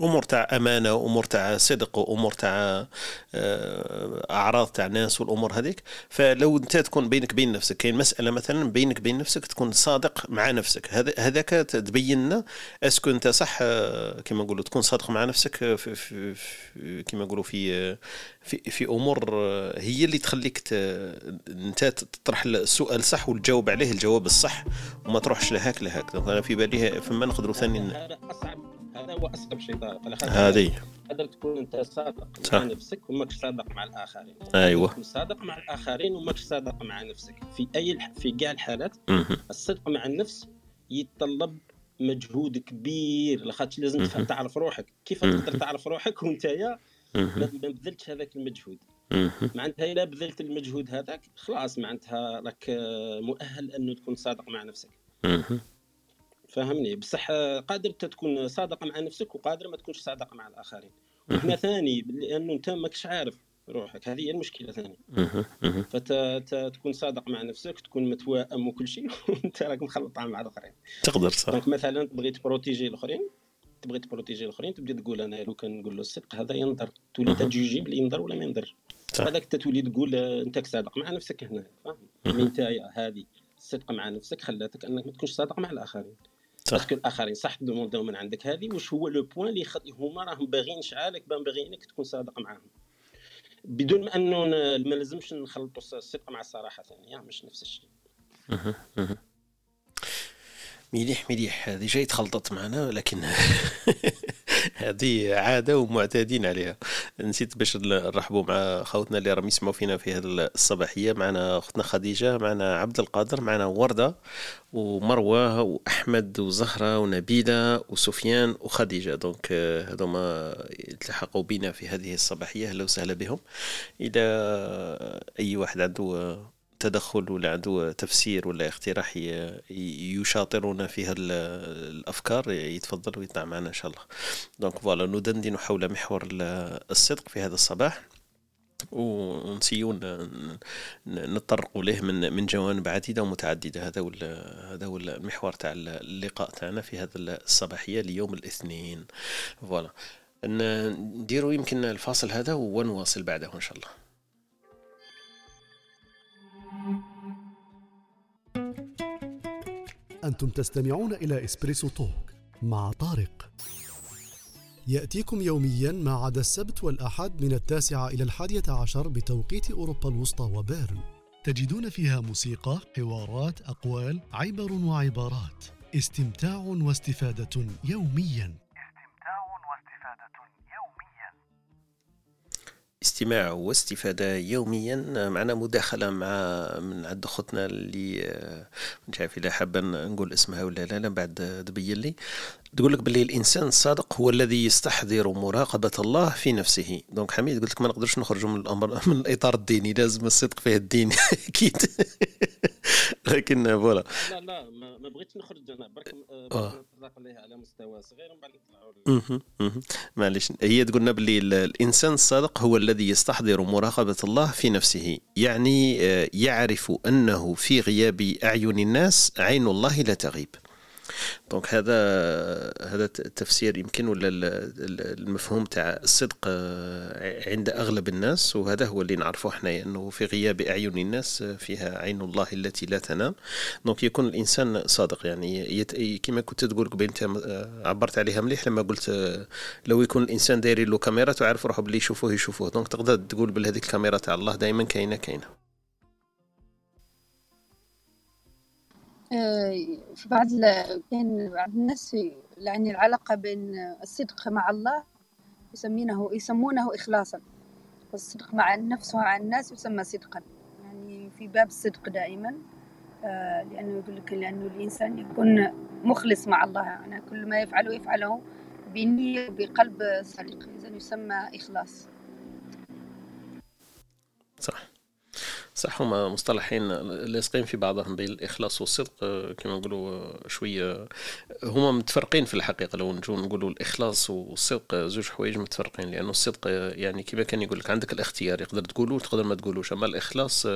أمور تاع أمانة وامور تاع صدق وامور تاع آه، أعراض تاع ناس والأمور هذيك. فلو أنت تكون بينك بين نفسك كاين مسألة مثلا بينك بين نفسك تكون صادق مع نفسك. هذا هذاك تبين لنا أسكو أنت صح آه، كما نقولوا تكون صادق مع نفسك في, في, في كما نقولوا في في في أمور آه، هي اللي تخليك. أنت تطرح السؤال صح وتجاوب عليه الجواب الصح وما تروحش لهاك لهاك. أنا في بالي فما نقدروا ثاني أصعب هذا هو شيء طارق هذه تقدر تكون أنت صادق صح. مع نفسك وماكش صادق مع الآخرين أيوه تكون صادق مع الآخرين وماكش صادق مع نفسك في أي الح... في كاع الحالات. الصدق مع النفس يتطلب مجهود كبير لاخاطش لازم. تعرف روحك كيف. تقدر تعرف روحك وأنت يا ما بذلتش هذاك المجهود. معناتها إلا بذلت المجهود هذاك خلاص معناتها راك مؤهل أنه تكون صادق مع نفسك. فهمني. بصح قادر أنت تكون صادق مع نفسك وقادر ما تكونش صادق مع الآخرين. وهنا ثاني لأنه أنت ماكش عارف روحك. هذه هي المشكلة ثاني. فتكون صادق مع نفسك تكون متوائم وكل شيء. وأنت راك مخلط مع الاخرين تقدر صح. دونك مثلا تبغي تبروتيجي الأخرين؟ تبغي ت protéger الأخرين تبدا تقول أنا لو كان نقول له الصدق هذا ينضر تولي. تجوجي بلي ينضر ولا ما ينضرش. هذاك تولي تقول أنت صادق مع نفسك هنا فاهم. انت هذه. الصدق مع نفسك خلاتك أنك ما تكونش صادق مع الآخرين. parce que الاخرين صح demandaو من عندك. هذه واش هو le point اللي خد... هما راهم باغيين شعالك بان باغيينك تكون صادق معاهم. بدون ما أنه ن- ما لازمش نخلطوا الصدق مع الصراحه ثانية مش نفس الشيء. مليح مليح. هذه جاي تخلطت معنا لكن هذه عادة ومعتادين عليها. نسيت باش نرحبوا مع خوتنا اللي راهم يسمعوا فينا في هذه الصباحية. معنا أختنا خديجة معنا عبد القادر معنا وردة ومروة وأحمد وزهرة ونبيلة وسفيان وخديجة. دونك هذوما يتلحقوا بنا في هذه الصباحية. أهلا وسهلا بهم. إذا أي واحد عنده تدخل ولا عنده تفسير ولا اقتراح يشاطرنا في هذه الأفكار يتفضل ويطلع معنا إن شاء الله. donc voilà ندندن حول محور ال- الصدق في هذا الصباح. ونسيون ن- ن- نتطرق له من من جوانب عديدة ومتعددة. هذا هو هذا هو المحور تاع اللقاء تاعنا في هذا الصباحية ليوم الاثنين. voilà. نديروا يمكن الفاصل هذا ونواصل بعده إن شاء الله. أنتم تستمعون إلى إسبريسو توك مع طارق. يأتيكم يوميا ما عدا السبت والأحد من التاسعة إلى الحادية عشر بتوقيت أوروبا الوسطى وبيرن. تجدون فيها موسيقى، حوارات، أقوال، عبر وعبارات. استمتاع واستفادة يوميا. استماع واستفادة يوميا معنا مداخلة مع من عند أختنا اللي آه، مش عارف إذا حابة نقول اسمها ولا لا لا بعد تبين لي تقول لك باللي الإنسان الصادق هو الذي يستحضر مراقبة الله في نفسه. donc حميد قلت لك ما نقدرش نخرجوا من الأمر من الإطار الديني لازم الصدق فيه الدين أكيد. لكن voilà. لا لا ما, ما بغيتش نخرج أنا. برك آه، آه. نطلق عليها على مستوى صغير ومن بعد نطلعوا. معليش. هي تقولنا باللي ال- الإنسان الصادق هو الذي يستحضر مراقبة الله في نفسه. يعني آه، يعرف أنه في غياب أعين الناس عين الله لا تغيب. donc هذا هذا التفسير يمكن ولا ال- ال- المفهوم تاع الصدق آه، عند أغلب الناس وهذا هو اللي نعرفه إحنا إنه في غياب أعين الناس آه، فيها عين الله التي لا تنام donc يكون الإنسان صادق يعني. كما كنت تقول قبل أنت آه، عبرت عليها مليح لما قلت لو يكون الإنسان داير له كاميرا تعرف روحه باللي يشوفوه يشوفوه donc تقدر تقول بهذيك الكاميرا تاع الله دائما كاينة كاينة في بعض كاين بعض الناس يعني العلاقة بين الصدق مع الله يسمونه يسمونه إخلاصا. والصدق مع النفس ومع الناس يسمى صدقا. يعني في باب الصدق دائما آه، لأنه يقول لك لأنه الإنسان يكون مخلص مع الله. يعني كل ما يفعله يفعله بنية بقلب صادق. إذا يسمى إخلاص. صح. صح هما مصطلحين لاصقين في بعضهم بين الإخلاص والصدق آه، كما نقولوا آه، شوية هما متفرقين في الحقيقة. لو نجو نقولوا الإخلاص والصدق زوج حوايج متفرقين لأنه الصدق يعني كما كان يقول لك عندك الاختيار يقدر تقولوا تقدر ما تقولوش. أما الإخلاص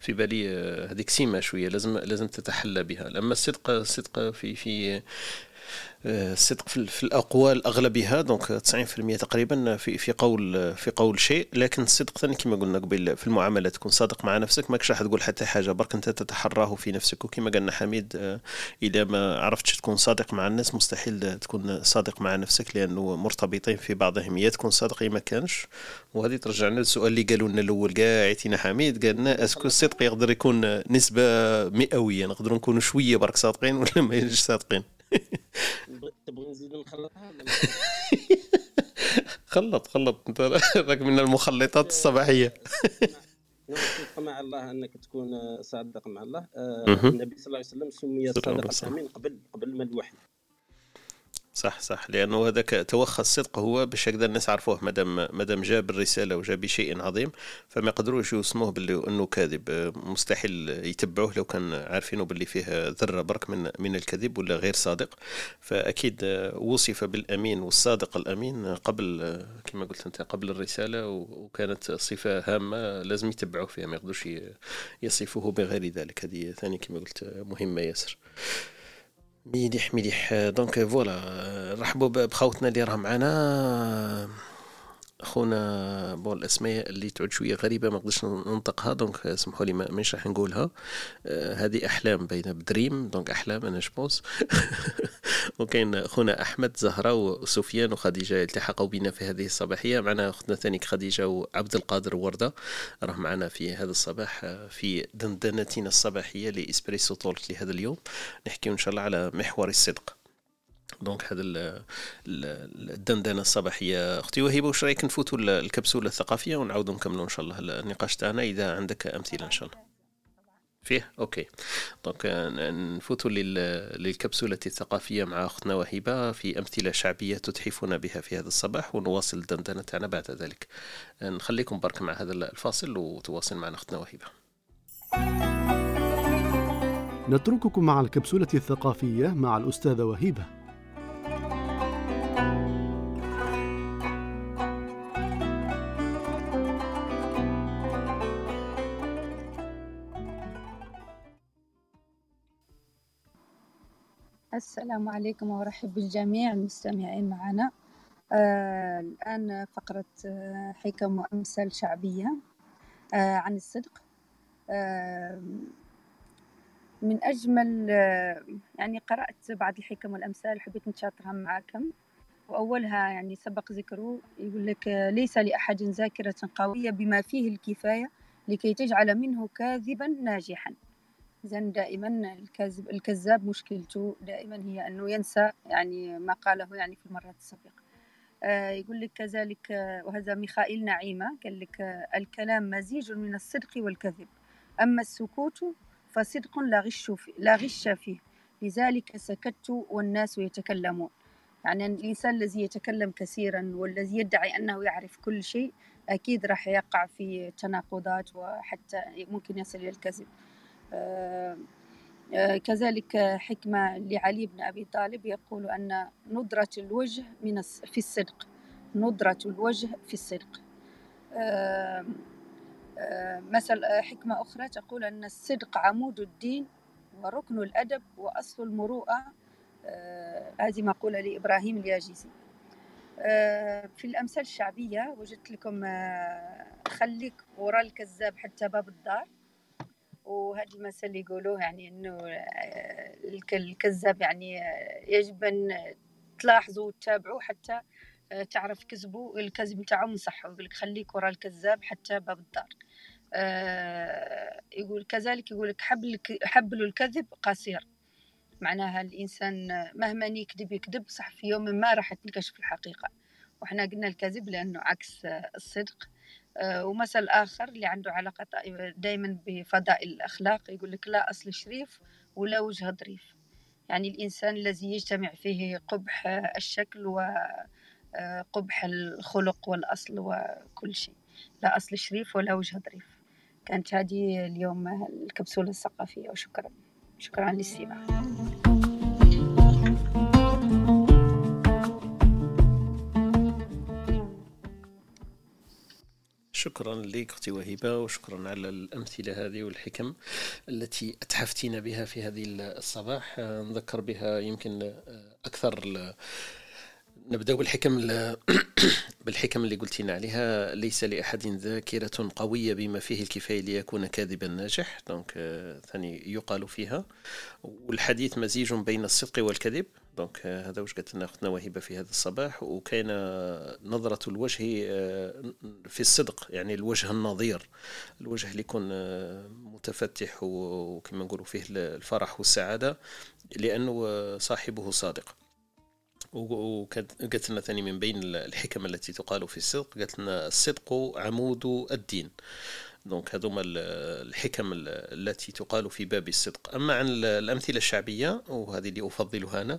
في بالي هذيك سيمه شوية لازم لازم تتحلى بها. أما الصدق الصدق في في الصدق في الأقوال أغلبها دونك 90% تقريبا في في قول في قول شيء. لكن الصدق ثاني كما قلنا قبل في المعاملة تكون صادق مع نفسك ماكش راح تقول حتى حاجة. برك أنت تتحراه في نفسك. وكما قالنا حميد آه، إذا ما عرفتش تكون صادق مع الناس مستحيل تكون صادق مع نفسك لأنه مرتبطين في بعضهم. يا تكون صادق يا ما كانش. وهذه ترجعنا للسؤال اللي قالوا لنا الأول. كاع عيتينا حميد قال لنا أسكو الصدق يقدر يكون نسبة مئوية؟ نقدروا نكونوا شوية برك صادقين ولا ما صادقين؟ تبغى نزيد نخلطها خلط خلط. انت راك من المخلطات الصباحية. الصدق مع الله أنك تكون صادق مع الله. آه، النبي صلى الله عليه وسلم سمي الصادق الامين قبل قبل ما الوحي. صح صح. لأنه هذاك توخى الصدق هو باش هكذا الناس عرفوه مادام مادام جاب الرسالة وجاب بشيء عظيم فما يقدروش يوسموه باللي إنه كاذب. مستحيل يتبعوه لو كان عارفينه باللي فيه ذرة برك من من الكذب ولا غير صادق. فأكيد وصف بالأمين والصادق الأمين قبل كما قلت أنت قبل الرسالة وكانت صفة هامة لازم يتبعوه فيها ما يقدروش يصفوه بغير ذلك. هذه ثاني كما قلت مهمة ياسر. مليح مليح donc voilà نرحبوا بخوتنا اللي راه معنا. أخونا bon الاسماء اللي تعود شوية غريبة ما نقدرش ننطقها donc اسمحوا لي مانيش راح نقولها. آه هذه أحلام بين بدريم donc أحلام أنا je pense وكاين أخونا أحمد زهرة وسفيان وخديجة يلتحقوا بنا في هذه الصباحية. معنا أختنا ثاني خديجة وعبد القادر وردة راه معنا في هذا الصباح آه، في دندنتنا الصباحية ل Espresso Talk لهذا اليوم. نحكي إن شاء الله على محور الصدق. donc هذا الدندنة الصباحية. أختي وهبه واش رأيك نفوتوا الكبسولة الثقافية ونعاودوا نكملوا إن شاء الله النقاش تاعنا إذا عندك أمثلة إن شاء الله. فيه؟ OK. donc نفوتوا للكبسولة الثقافية مع أختنا وهبه في أمثلة شعبية تتحفنا بها في هذا الصباح ونواصل الدندنة تاعنا بعد ذلك. نخليكم برك مع هذا الفاصل وتواصل معنا أختنا وهبه نترككم مع الكبسولة الثقافية مع الأستاذة وهبه السلام عليكم وأرحب بالجميع المستمعين معنا. آه الآن فقرة آه حكم وأمثال شعبية آه عن الصدق. آه من أجمل آه يعني قرأت بعض الحكم والأمثال حبيت نشاطرها معكم وأولها يعني سبق ذكره يقول لك آه، ليس لأحد ذاكرة قوية بما فيه الكفاية لكي تجعل منه كاذبا ناجحا. إذن دائما الكذب الكذاب مشكلته دائما هي أنه ينسى يعني ما قاله يعني في المرات السابقة. آه يقول لك كذلك وهذا ميخائيل نعيمة قال لك الكلام مزيج من الصدق والكذب أما السكوت فصدق لا غش فيه, لا غش فيه. لذلك سكت والناس يتكلمون. يعني الإنسان الذي يتكلم كثيرا والذي يدعي أنه يعرف كل شيء أكيد راح يقع في تناقضات وحتى ممكن يصل إلى الكذب. كذلك حكمة لعلي بن أبي طالب يقول أن ندرة الوجه من في الصدق. ندرة الوجه في الصدق. آه، مثل حكمة أخرى تقول أن الصدق عمود الدين وركن الأدب وأصل المروءة. هذه مقولة لإبراهيم الياجيزي في الأمثال الشعبية وجدت لكم خليك وراء الكذاب حتى باب الدار. وهذا المثل اللي يقولوه يعني إنه آه، الكذاب يعني آه، يجب أن تلاحظوا وتتابعوا حتى آه، تعرف كذبه. الكذب بتاعهم صح يقول لك خليك ورا الكذاب حتى باب الدار. يقول كذلك يقول لك حبل حبل الكذب قصير. معناها الإنسان مهما يكذب يكذب. صح في يوم ما راح تنكشف الحقيقة. وإحنا قلنا الكذب لأنه عكس الصدق. ومثل آخر اللي عنده علاقة دائما بفضائل الأخلاق يقول لك لا أصل شريف ولا وجه ظريف. يعني الإنسان الذي يجتمع فيه قبح الشكل وقبح آه، الخلق والأصل وكل شيء. لا أصل شريف ولا وجه ظريف. كانت هذه اليوم الكبسولة الثقافية وشكرا. شكرا على شكرا لك أختي وهبه وشكرا على الأمثلة هذه والحكم التي أتحفتينا بها في هذه الصباح. نذكر بها يمكن أكثر نبدأ بالحكم بالحكم اللي قلتينا عليها. ليس لأحد ذاكرة قوية بما فيه الكفاية ليكون كاذبا ناجح. donc ثاني يقال فيها. والحديث مزيج بين الصدق والكذب. donc هذا واش قالت لنا اختنا وهبه في هذا الصباح. وكاين نظرة الوجه آه، في الصدق يعني الوجه النظير. الوجه اللي يكون آه، متفتح وكما نقولوا فيه الفرح والسعادة. لأنه صاحبه صادق. وقالت لنا ثاني من بين الحكم التي تقال في الصدق قالت لنا الصدق عمود الدين. دونك هذوما الحكم التي تقال في باب الصدق. أما عن الأمثلة الشعبية وهذه اللي أفضلها أنا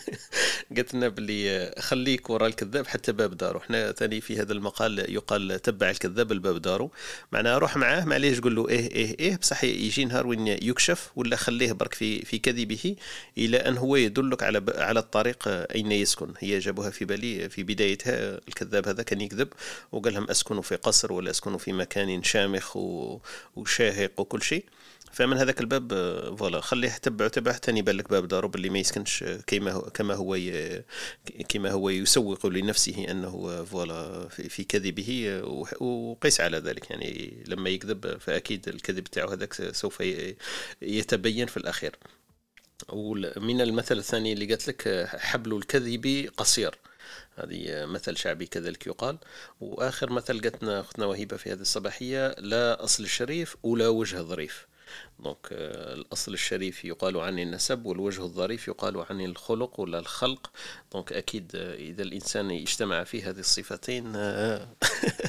قالت لنا باللي خليك وراء الكذاب حتى باب دارو. إحنا ثاني في هذا المقال يقال تبع الكذاب الباب دارو. معناها روح معاه معليش قول له إيه إيه إيه بصح يجي نهار وين يكشف ولا خليه برك في في كذبه إلى أن هو يدلك على على الطريق أين يسكن. هي جابوها في بالي في بدايتها الكذاب هذا كان يكذب وقال لهم أسكن في قصر ولا أسكن في مكان شامخ وشاهق وكل شيء. فمن هذاك الباب voilà خليه تبعه تبعه تاني يبان لك باب دارو باللي ما يسكنش كما كما هو كما هو يسوق لنفسه أنه voilà في كذبه وقيس على ذلك. يعني لما يكذب فأكيد الكذب تاعو هذاك سوف يتبين في الأخير. ومن المثل الثاني اللي قالت لك حبل الكذب قصير. هذه مثل شعبي كذلك يقال. وآخر مثل قالتنا أختنا وهبه في هذه الصباحية لا أصل شريف ولا وجه ظريف دونك آه، الأصل الشريف يقال عن النسب والوجه الظريف يقال عن الخلق ولا الخلق. donc أكيد آه، إذا الإنسان اجتمع في هذه الصفتين آه،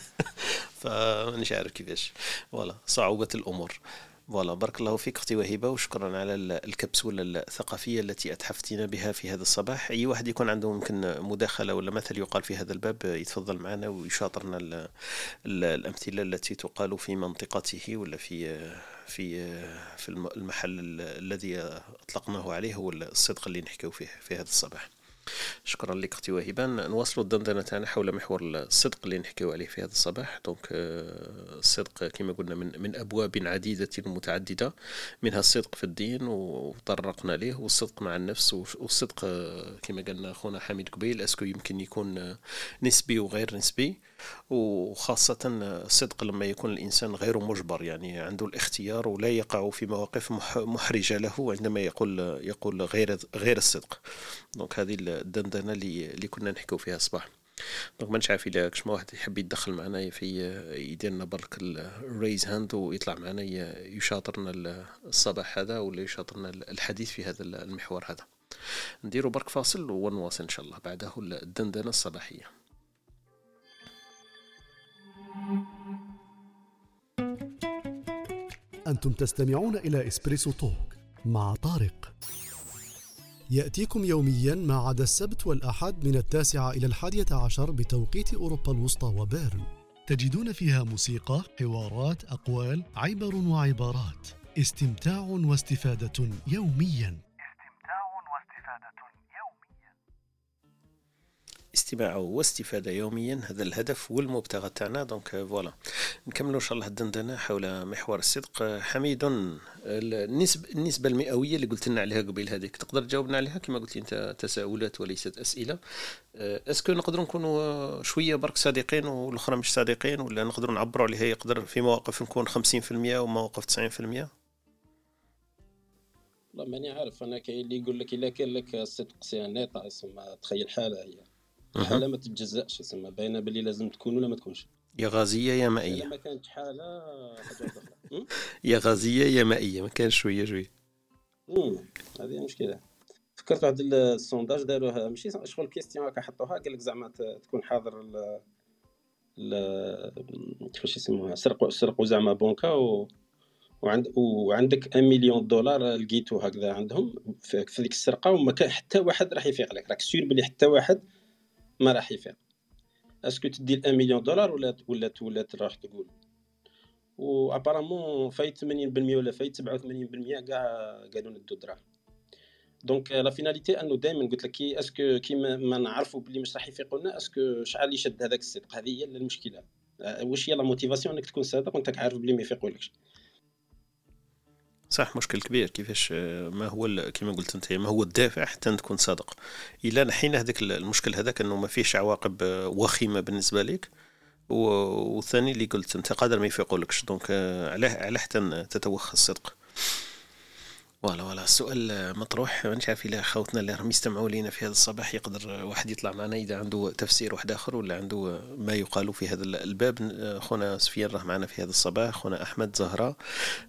فمانيش عارف كيفاش. voilà صعوبة الأمور. voilà بارك الله فيك أختي وهبه وشكرا على الكبسولة الثقافية التي اتحفتينا بها في هذا الصباح. أي واحد يكون عنده يمكن مداخلة ولا مثل يقال في هذا الباب يتفضل معنا ويشاطرنا الأمثلة التي تقال في منطقته ولا في في في المحل الذي أطلقناه عليه هو الصدق اللي نحكيو فيه في هذا الصباح. شكرا لك أختي وهبة. نواصلوا الدندنة تاعنا حول محور الصدق اللي نحكيو عليه في هذا الصباح. donc آه، الصدق كما قلنا من من أبواب عديدة متعددة. منها الصدق في الدين وطرقنا ليه والصدق مع النفس والصدق آه، كما قالنا اخونا حميد قبيل. est-ce que يمكن يكون نسبي وغير نسبي. وخاصة الصدق لما يكون الإنسان غير مجبر يعني عنده الاختيار ولا يقع في مواقف محرجة له عندما يقول يقول غير غير الصدق. donc هذه الدندنة اللي كنا نحكوا فيها الصباح donc ما عارف الا كش واحد يحب يدخل معنا في يدير برك ال raise hand ويطلع معنا يشاطرنا الصباح هذا ولا يشاطرنا الحديث في هذا المحور هذا. نديرو برك فاصل ونواصل إن شاء الله بعده الدندنة الصباحية. أنتم تستمعون إلى Espresso Talk مع طارق. يأتيكم يوميا ما عدا السبت والأحد من التاسعة إلى الحادية عشر بتوقيت أوروبا الوسطى وبيرن. تجدون فيها موسيقى، حوارات، أقوال، عبر وعبارات. استمتاع واستفادة يوميا. استماع واستفادة يوميا. هذا الهدف والمبتغى تاعنا. donc voilà. نكملوا إن شاء الله الدندنة حول محور الصدق. حميد النسبة النسبة المئوية اللي قلت لنا عليها قبيل هذيك تقدر تجاوبنا عليها؟ كما قلت أنت تساؤلات وليست أسئلة. est-ce que نقدروا نكونوا شوية برك صادقين والأخرى مش صادقين ولا نقدروا نعبروا عليها؟ يقدر في مواقف نكون 50% ومواقف 90% لا ماني عارف. أنا كاين اللي يقول لك إلا كان لك الصدق c'est un état تخيل حاله هي. حالة ما تتجزأش يسمى باينة باللي لازم تكون ولا ما تكونش؟ يا غازية يا مائية. ما كانت حالة حاجة أخرى. يا غازية يا مائية ما كانش شوية شوية. هذه مشكلة. فكرت واحد ال sondage داروها ماشي شغل question هكا حطوها قال لك زعما تكون حاضر ال كيفاش يسموها سرقوا سرقوا زعما بونكا و وعند وعندك 1 مليون دولار لقيتو هكذا عندهم في ديك السرقة وما كان حتى واحد راح يفيق لك راك sûr بلي حتى واحد ما راح يفيق est-ce que تدي 1 مليون دولار ولا ولا ولا تروح تقول و apparemment فايت 80% ولا فايت 87% كاع قالوا ندو دراهم donc la finalité انه دائما قلت لك كي est-ce que كي ما نعرفوا بلي مش راح يفيقوا لنا est-ce que شحال يشد هذاك الصدق هذه هي المشكلة آه، واش هي la motivation انك تكون صادق وانت عارف بلي ما يفيقولكش صح مشكل كبير كيفاش آه، ما هو كما قلت أنت ما هو الدافع حتى تكون صادق. إلى نحينا هذاك المشكل هذاك أنه ما فيش عواقب آه، وخيمة بالنسبة لك والثاني اللي قلت أنت قادر ما يفيقولكش. donc علاه علاه حتى تتوخى الصدق. voilà voilà. السؤال مطروح. مانيش عارف الا خوتنا اللي راهم يستمعوا لينا في هذا الصباح؟ يقدر واحد يطلع معنا إذا عنده تفسير واحد آخر ولا عنده ما يقال في هذا الباب؟ خونا سفيان راه معنا في هذا الصباح. خونا أحمد زهره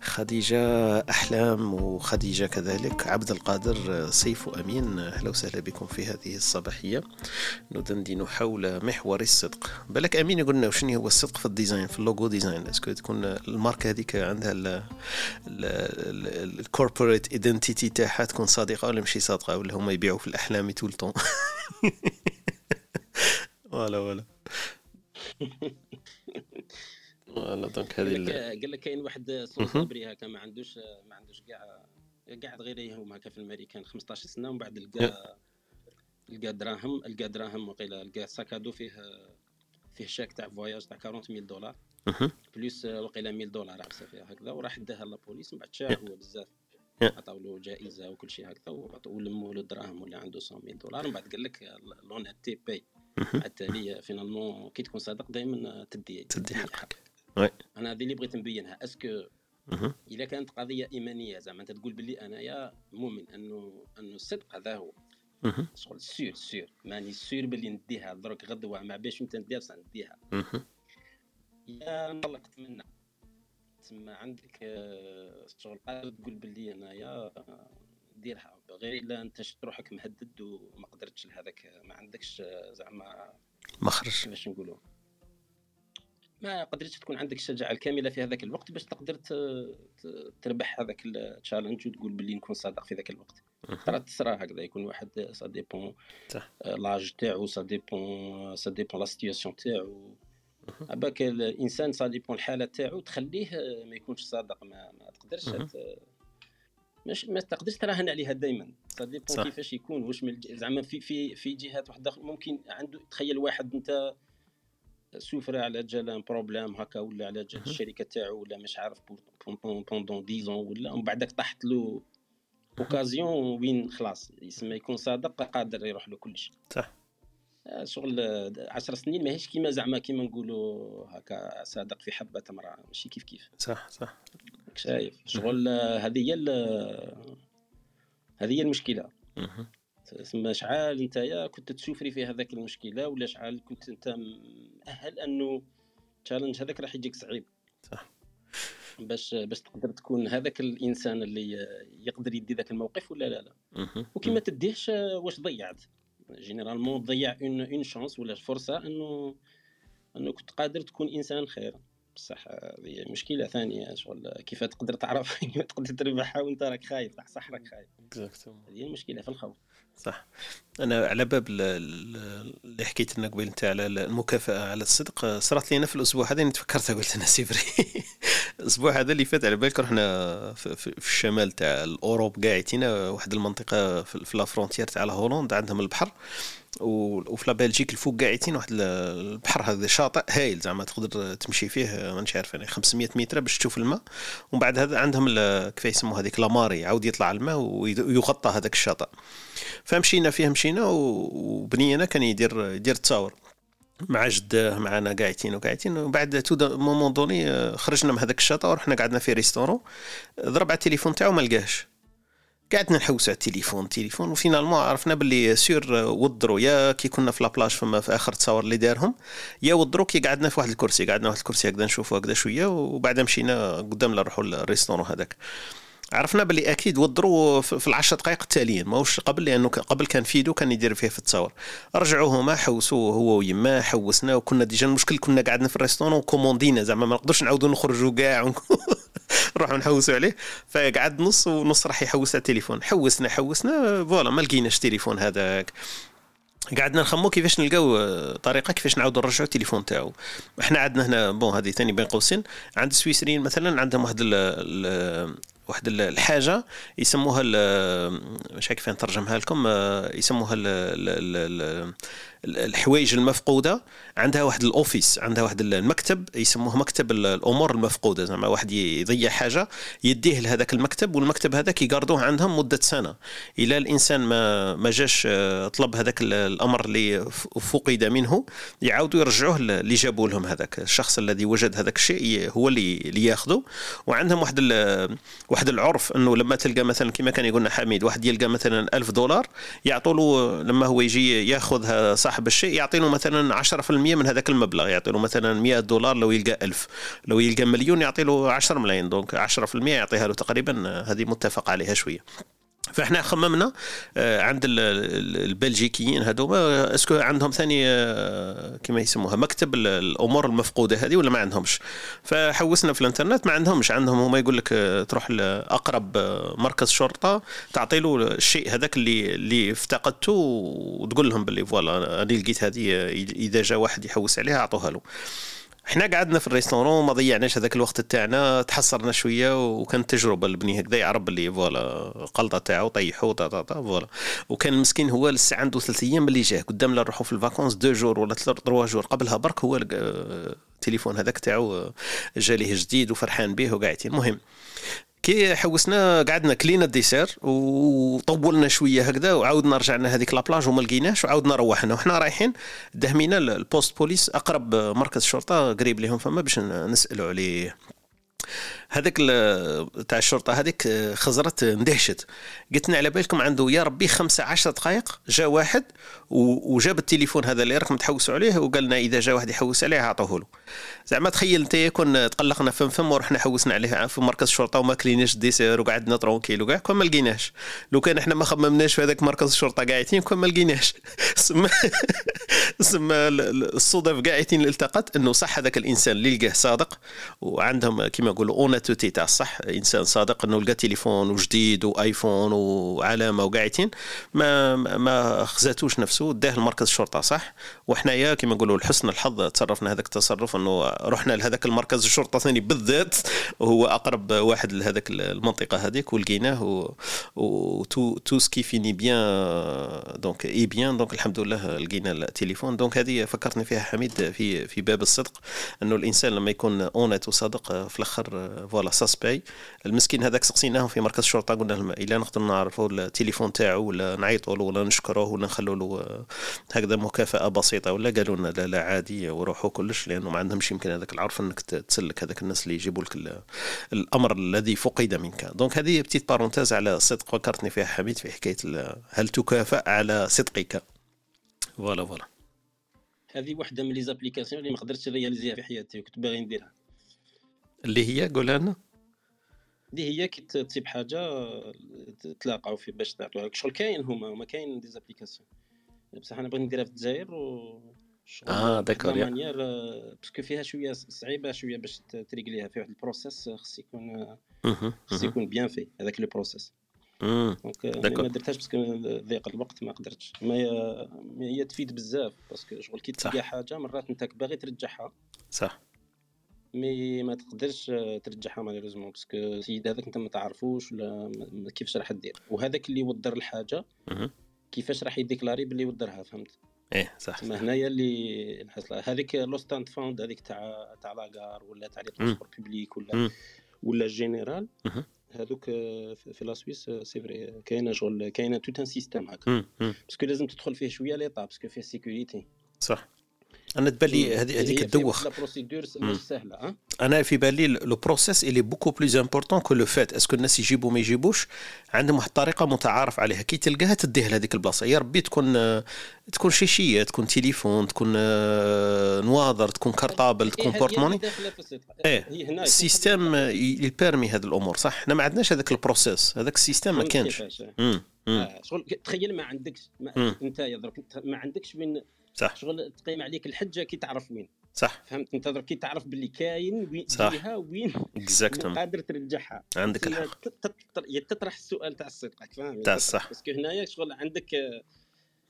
خديجة أحلام وخديجة كذلك. عبد القادر سيف أمين. أهلا وسهلا بكم في هذه الصباحية. ندندن حول محور الصدق. بالك أمين يقول لنا شنو هو الصدق في ال design في ال logo design؟ est-ce que تكون الماركة هذيك عندها ال corporate identity تاعها تكون صادقة ولا ماشي صادقة ولا هما يبيعوا في الأحلام tout le temps ولا ولا ولا donc هذه قال لك كاين واحد sans-abri هكا ما عندوش ما عندوش كاع قاعد غير يهم هكا في الأمريكان 15 سنة ومن بعد لقى لقى دراهم لقى دراهم وقيلا لقى sac à dos فيه فيه شاك تاع voyage تاع 40000 دولار. plus وقيلا 1000 دولار عبسه فيها هكذا وراح داها la police من بعد شاف هو بزاف. عطاو له جائزة وكل شيء هكذا ولموا له الدراهم ولا عنده 100 دولار. من بعد قال لك l'honnêteté paye. التالي finalement كي تكون صادق دائما تدي تدي حقك أنا هذه اللي بغيت نبينها. est-ce que اذا كانت قضية إيمانية زعما أنت تقول باللي انايا مؤمن أنه أنه الصدق هذا هو. شغل sûr sûr. ماني sûr باللي نديها. درك غدوة ما باش أنت نديها بصح نديها. يا انطلقت منها تما عندك آه، شغل قادر تقول باللي انايا ديرها غير إلا أنت شفت روحك مهدد وما قدرتش لهذاك ما عندكش آه، زعما مخرج باش نقولوا؟ ما قدرتش تكون عندك الشجاعة الكاملة في هذاك الوقت باش تقدر تربح هذاك ال challenge وتقول باللي نكون صادق في ذاك الوقت. ترى تصرى هكذا يكون واحد ça dépend l'âge تاعو ça dépend ça dépend la situation تاعو. باك الإنسان ça dépend الحالة تاعو تخليه ما يكونش صادق ما, ما تقدرش مش ما تقدرش تراهن عليها دائما ça dépend كيفاش يكون واش زعما في في في جهات واحدة ممكن عنده تخيل واحد أنت souffre على جال problème هكا ولا على جال الشركة تاعو ولا مش عارف pendant dix ans ولا ومن بعدك طاحت له occasion وين خلاص يسمى يكون صادق قادر يروح له كلشي صح. شغل عشر سنين ماهيش كيما زعما كيما نقولوا هكا صادق في حبة تمره ماشي كيف كيف. صح صح. شايف. شغل هذه هي هذه هي المشكلة. تسمى شحال نتايا كنت تسوفري في هذاك المشكلة ولا شحال كنت أنت مأهل أنه challenge هذاك راح يجيك صعيب؟ صح. باش باش تقدر تكون هذاك الإنسان اللي يقدر يدي ذاك الموقف ولا لا لا. وكي ما تديهش واش ضيعت؟ généralement تضيع une une chance ولا فرصه انه انه كنت قادر تكون إنسان خير بصح هذه مشكلة ثانية شغل كيف تقدر تعرف؟ تقدر تربحها وأنت راك خايف؟ صح راك خايف. هذه المشكلة في الخوف. صح. أنا على باب اللي حكيت لنا قبيل انت على المكافأة على الصدق صارت لي أنا في الأسبوع هذا تفكرت قلت أنا c'est vrai. الأسبوع هذا اللي فات على بالك رحنا في, الشمال تاع ال Europe قاعدين واحد المنطقة في la frontière تاع هولندا عندهم البحر. وفي بلجيك الفوق قاعدين واحد البحر هذا شاطئ هايل زعما تقدر تمشي فيه مانيش عارف يعني 500 متر باش تشوف الماء. ومن بعد هذا عندهم كيف يسموه هذيك la marée يعاود يطلع الماء ويغطى هذاك الشاطئ. فمشينا فيه مشينا وبنينا كان يدير يدير تصاور مع جداه معنا قاعدين وقاعدين وبعد à un moment donné خرجنا من هذاك الشاطئ ورحنا قعدنا في restaurant. ضرب على التليفون تاعو ما لقاهش. قعدنا نحوس على التليفون تليفون و finalement عرفنا باللي sûr وضروا يا كي كنا في la plage فما في آخر تصاور اللي دارهم يا وضروا كي قعدنا في واحد الكرسي. قعدنا واحد الكرسي هكذا نشوفوا هكذا شوية وبعدها مشينا قدام نروحوا لل restaurant هذاك. عرفنا باللي أكيد وضروا في العشر دقائق التاليين. ماهوش قبل لأنه قبل كان فيدو كان يدير فيه في التصاور. رجعوا هما حوسوا هو ويما حوسنا وكنا déjà المشكل كنا قعدنا في ال restaurant وكوموندينا زعما ما نقدرش نعاودوا نخرجوا كاع نروحوا نحوسوا عليه. فقعد نص ونص راح يحوس على التليفون حوسنا حوسنا voilà ما لقيناش التليفون هذاك. قعدنا نخمو كيفاش نلقاو آه، طريقة كيفاش نعاودوا نرجعوا التليفون تاعو. إحنا عندنا هنا bon هذه ثاني بين قوسين. عند السويسريين مثلا عندهم واحد واحد ال- الحاجة يسموها مش عارف كيف نترجمها لكم آه، يسموها ال- ال- ال- الحوايج المفقودة. عندها واحد ال office عندها واحد المكتب يسموه مكتب ال- الأمور المفقودة. زعما واحد يضيع حاجة يديه لهذاك المكتب والمكتب هذاك يقاردوه عندهم مدة سنة. إلى الإنسان ما ما جاش آه، طلب هذاك ال- الأمر اللي فقد منه يعاودوا يرجعوه اللي جابوا لهم هذاك. الشخص الذي وجد هذاك الشيء هو اللي ياخذه. وعندهم واحد واحد العرف إنه لما تلقى مثلا كما كان يقولنا حميد واحد يلقى مثلا ألف دولار يعطوا له لما هو يجي ياخذها صاحب الشيء يعطي له مثلا 10% من هذاك المبلغ يعطي له مثلا 100 دولار لو يلقى ألف. لو يلقى مليون يعطي له 10 ملايين. donc 10% يعطيها له تقريبا هذه متفق عليها شوية. فاحنا خممنا آه، عند ال- ال- البلجيكيين هذوما est-ce que عندهم ثاني آه، كما يسموها مكتب ال- الأمور المفقودة هذه ولا ما عندهمش؟ فحوسنا في الإنترنت ما عندهمش. عندهم هما يقول لك آه، تروح لأقرب آه، مركز شرطة تعطي له الشيء هذاك اللي اللي افتقدته وتقول لهم باللي voilà أنا لقيت هذه آه، إذا جاء واحد يحوس عليها أعطوها له. إحنا قعدنا في restaurant ما ضيعناش هذاك الوقت تاعنا تحسرنا شوية وكانت تجربة البني هكذا يعرف باللي voilà قلطه تاعو طيحو تا تا تا voilà. وكان مسكين هو لسه عنده ثلاث أيام اللي جاه قدام لا نروحوا في les vacances deux jours ولا trois jours. قبلها برك هو لقى آه، التليفون هذاك تاعو آه، جا ليه جديد وفرحان به وقاعدين المهم كي حوسنا قعدنا كلينا dessert وطولنا شوية هكذا وعاودنا رجعنا هذيك la plage وما لقيناش وعاودنا روحنا. وحنا رايحين دهمينا ال poste police أقرب مركز شرطة قريب لهم فما باش نسألوا عليه. هذاك تاع الشرطة هذيك آه، خزرت اندهشت قلت لنا على بالكم عنده يا ربي خمسة عشر دقائق جاء واحد وجاب التليفون هذا اللي راكم تحوسوا عليه وقال لنا إذا جاء واحد يحوس عليه اعطوه له زعما تخيل أنت يكون تقلقنا فم فم ورحنا حوسنا عليه في مركز الشرطة وما كليناش dessert وقعدنا tranquille وكاع كون ما لقيناش. لو كان إحنا ما خممناش في هذاك مركز الشرطة قاعدين كون ما لقيناش. سما سما ال- ال- الصدف قاعدين التقت إنه صح هذاك الإنسان اللي لقاه صادق وعندهم كما يقولوا اوناتوتي تاع الصح. إنسان صادق إنه لقى تليفون وجديد وآيفون وعلامة وقاعدين ما ما- خزاتوش نفسه داه لمركز الشرطة صح؟ وحنايا كما نقولوا لحسن الحظ تصرفنا هذاك التصرف إنه رحنا لهذاك المركز الشرطة ثاني بالذات وهو أقرب واحد لهذاك المنطقة هذيك ولقيناه و, tout ce qui finit bien donc est bien donc الحمد لله لقينا التليفون. donc هذه فكرتني فيها حميد في في باب الصدق إنه الإنسان لما يكون honnête وصادق في الآخر voilà ça se paye. المسكين هذاك سقسيناه في مركز الشرطه قلنا لهم إلا نقدروا نعرفوا التليفون تاعو ولا نعيطوا له ولا نشكروه ولا نخلوا له هكذا مكافأة بسيطة ولا قالوا لنا لا لا عادي وروحوا كلش لأنه ما عندهمش يمكن هذاك العرف إنك تسلك هذاك الناس اللي يجيبوا لك ال- الأمر الذي فقد منك. donc هذه petite parenthèse على الصدق فكرتني فيها حميد في حكاية هل تكافأ على صدقك؟ voilà voilà. هذه واحدة من les applications اللي ما قدرتش réaliser ها في حياتي وكنت باغي نديرها. اللي هي قولها لنا اللي هي كي تصيب حاجة تلاقاو في باش تعطوها لك شغل كاين هما هما كاين des applications بصح أنا بغيت نديرها في الجزائر و آه، d'accord،. manière parce que فيها شوية صعيبة شوية باش ت- ت régler ها في واحد processus خص يكون مهم، خص. يكون bien في هذاك le processus. donc d'accord. ما درتهاش parce que ضيق الوقت ما قدرتش ما هي تفيد بزاف parce que شغل كي. تلقى حاجة مرات أنت باغي ترجعها صح mais ما تقدرش ترجعها malheureusement parce que السيد هذاك انت ما تعرفوش ولا كيفاش راح دير وهذاك اللي ودر الحاجة. كيفاش راح ي déclarer باللي ودرها فهمت إيه صح تما هنايا اللي نحس لها. هذيك لو ستاند فاوند هذيك تاع تاع لاكار ولا تاع لي ترونسبور بوبليك ولا. ولا جينيرال. هذوك آه، في لا سويس سي فري كاينة شغل كاينة توت ان سيستيم هكا. باسكو لازم تدخل فيه شوية ليطا باسكو فيه سيكوريتي صح أنا تبان لي هذه- هذيك تدوخ. مش سهلة ها؟ أنا في بالي لو بروسيس اللي بوكو بلوز امبورطون كو لو فات اسكو الناس يجيبوا ما يجيبوش؟ عندهم واحد الطريقة متعارف عليها. كي تلقاها تديه لهذيك البلاصة. يا ربي تكون تكون شيشية تكون تليفون تكون آه، نواظر تكون cartable تكون إيه، porte-monnaie. إيه ال système ي permet هذه الأمور صح؟ إحنا ما عندناش هذاك ال processus هذاك ال système ما كانش. آه، شغل تخيل ما عندكش أنت درك أنت ما عندكش وين صح. شغل تقيم عليك الحجة كي تعرف وين. صح. فهمت؟ انت كي تعرف باللي كاين وين صح. جهه وين exactement قادر ترجعها. عندك الحق. تطرح السؤال تاع الصدق فاهم تاع الصح. باسكو هنايا شغل عندك.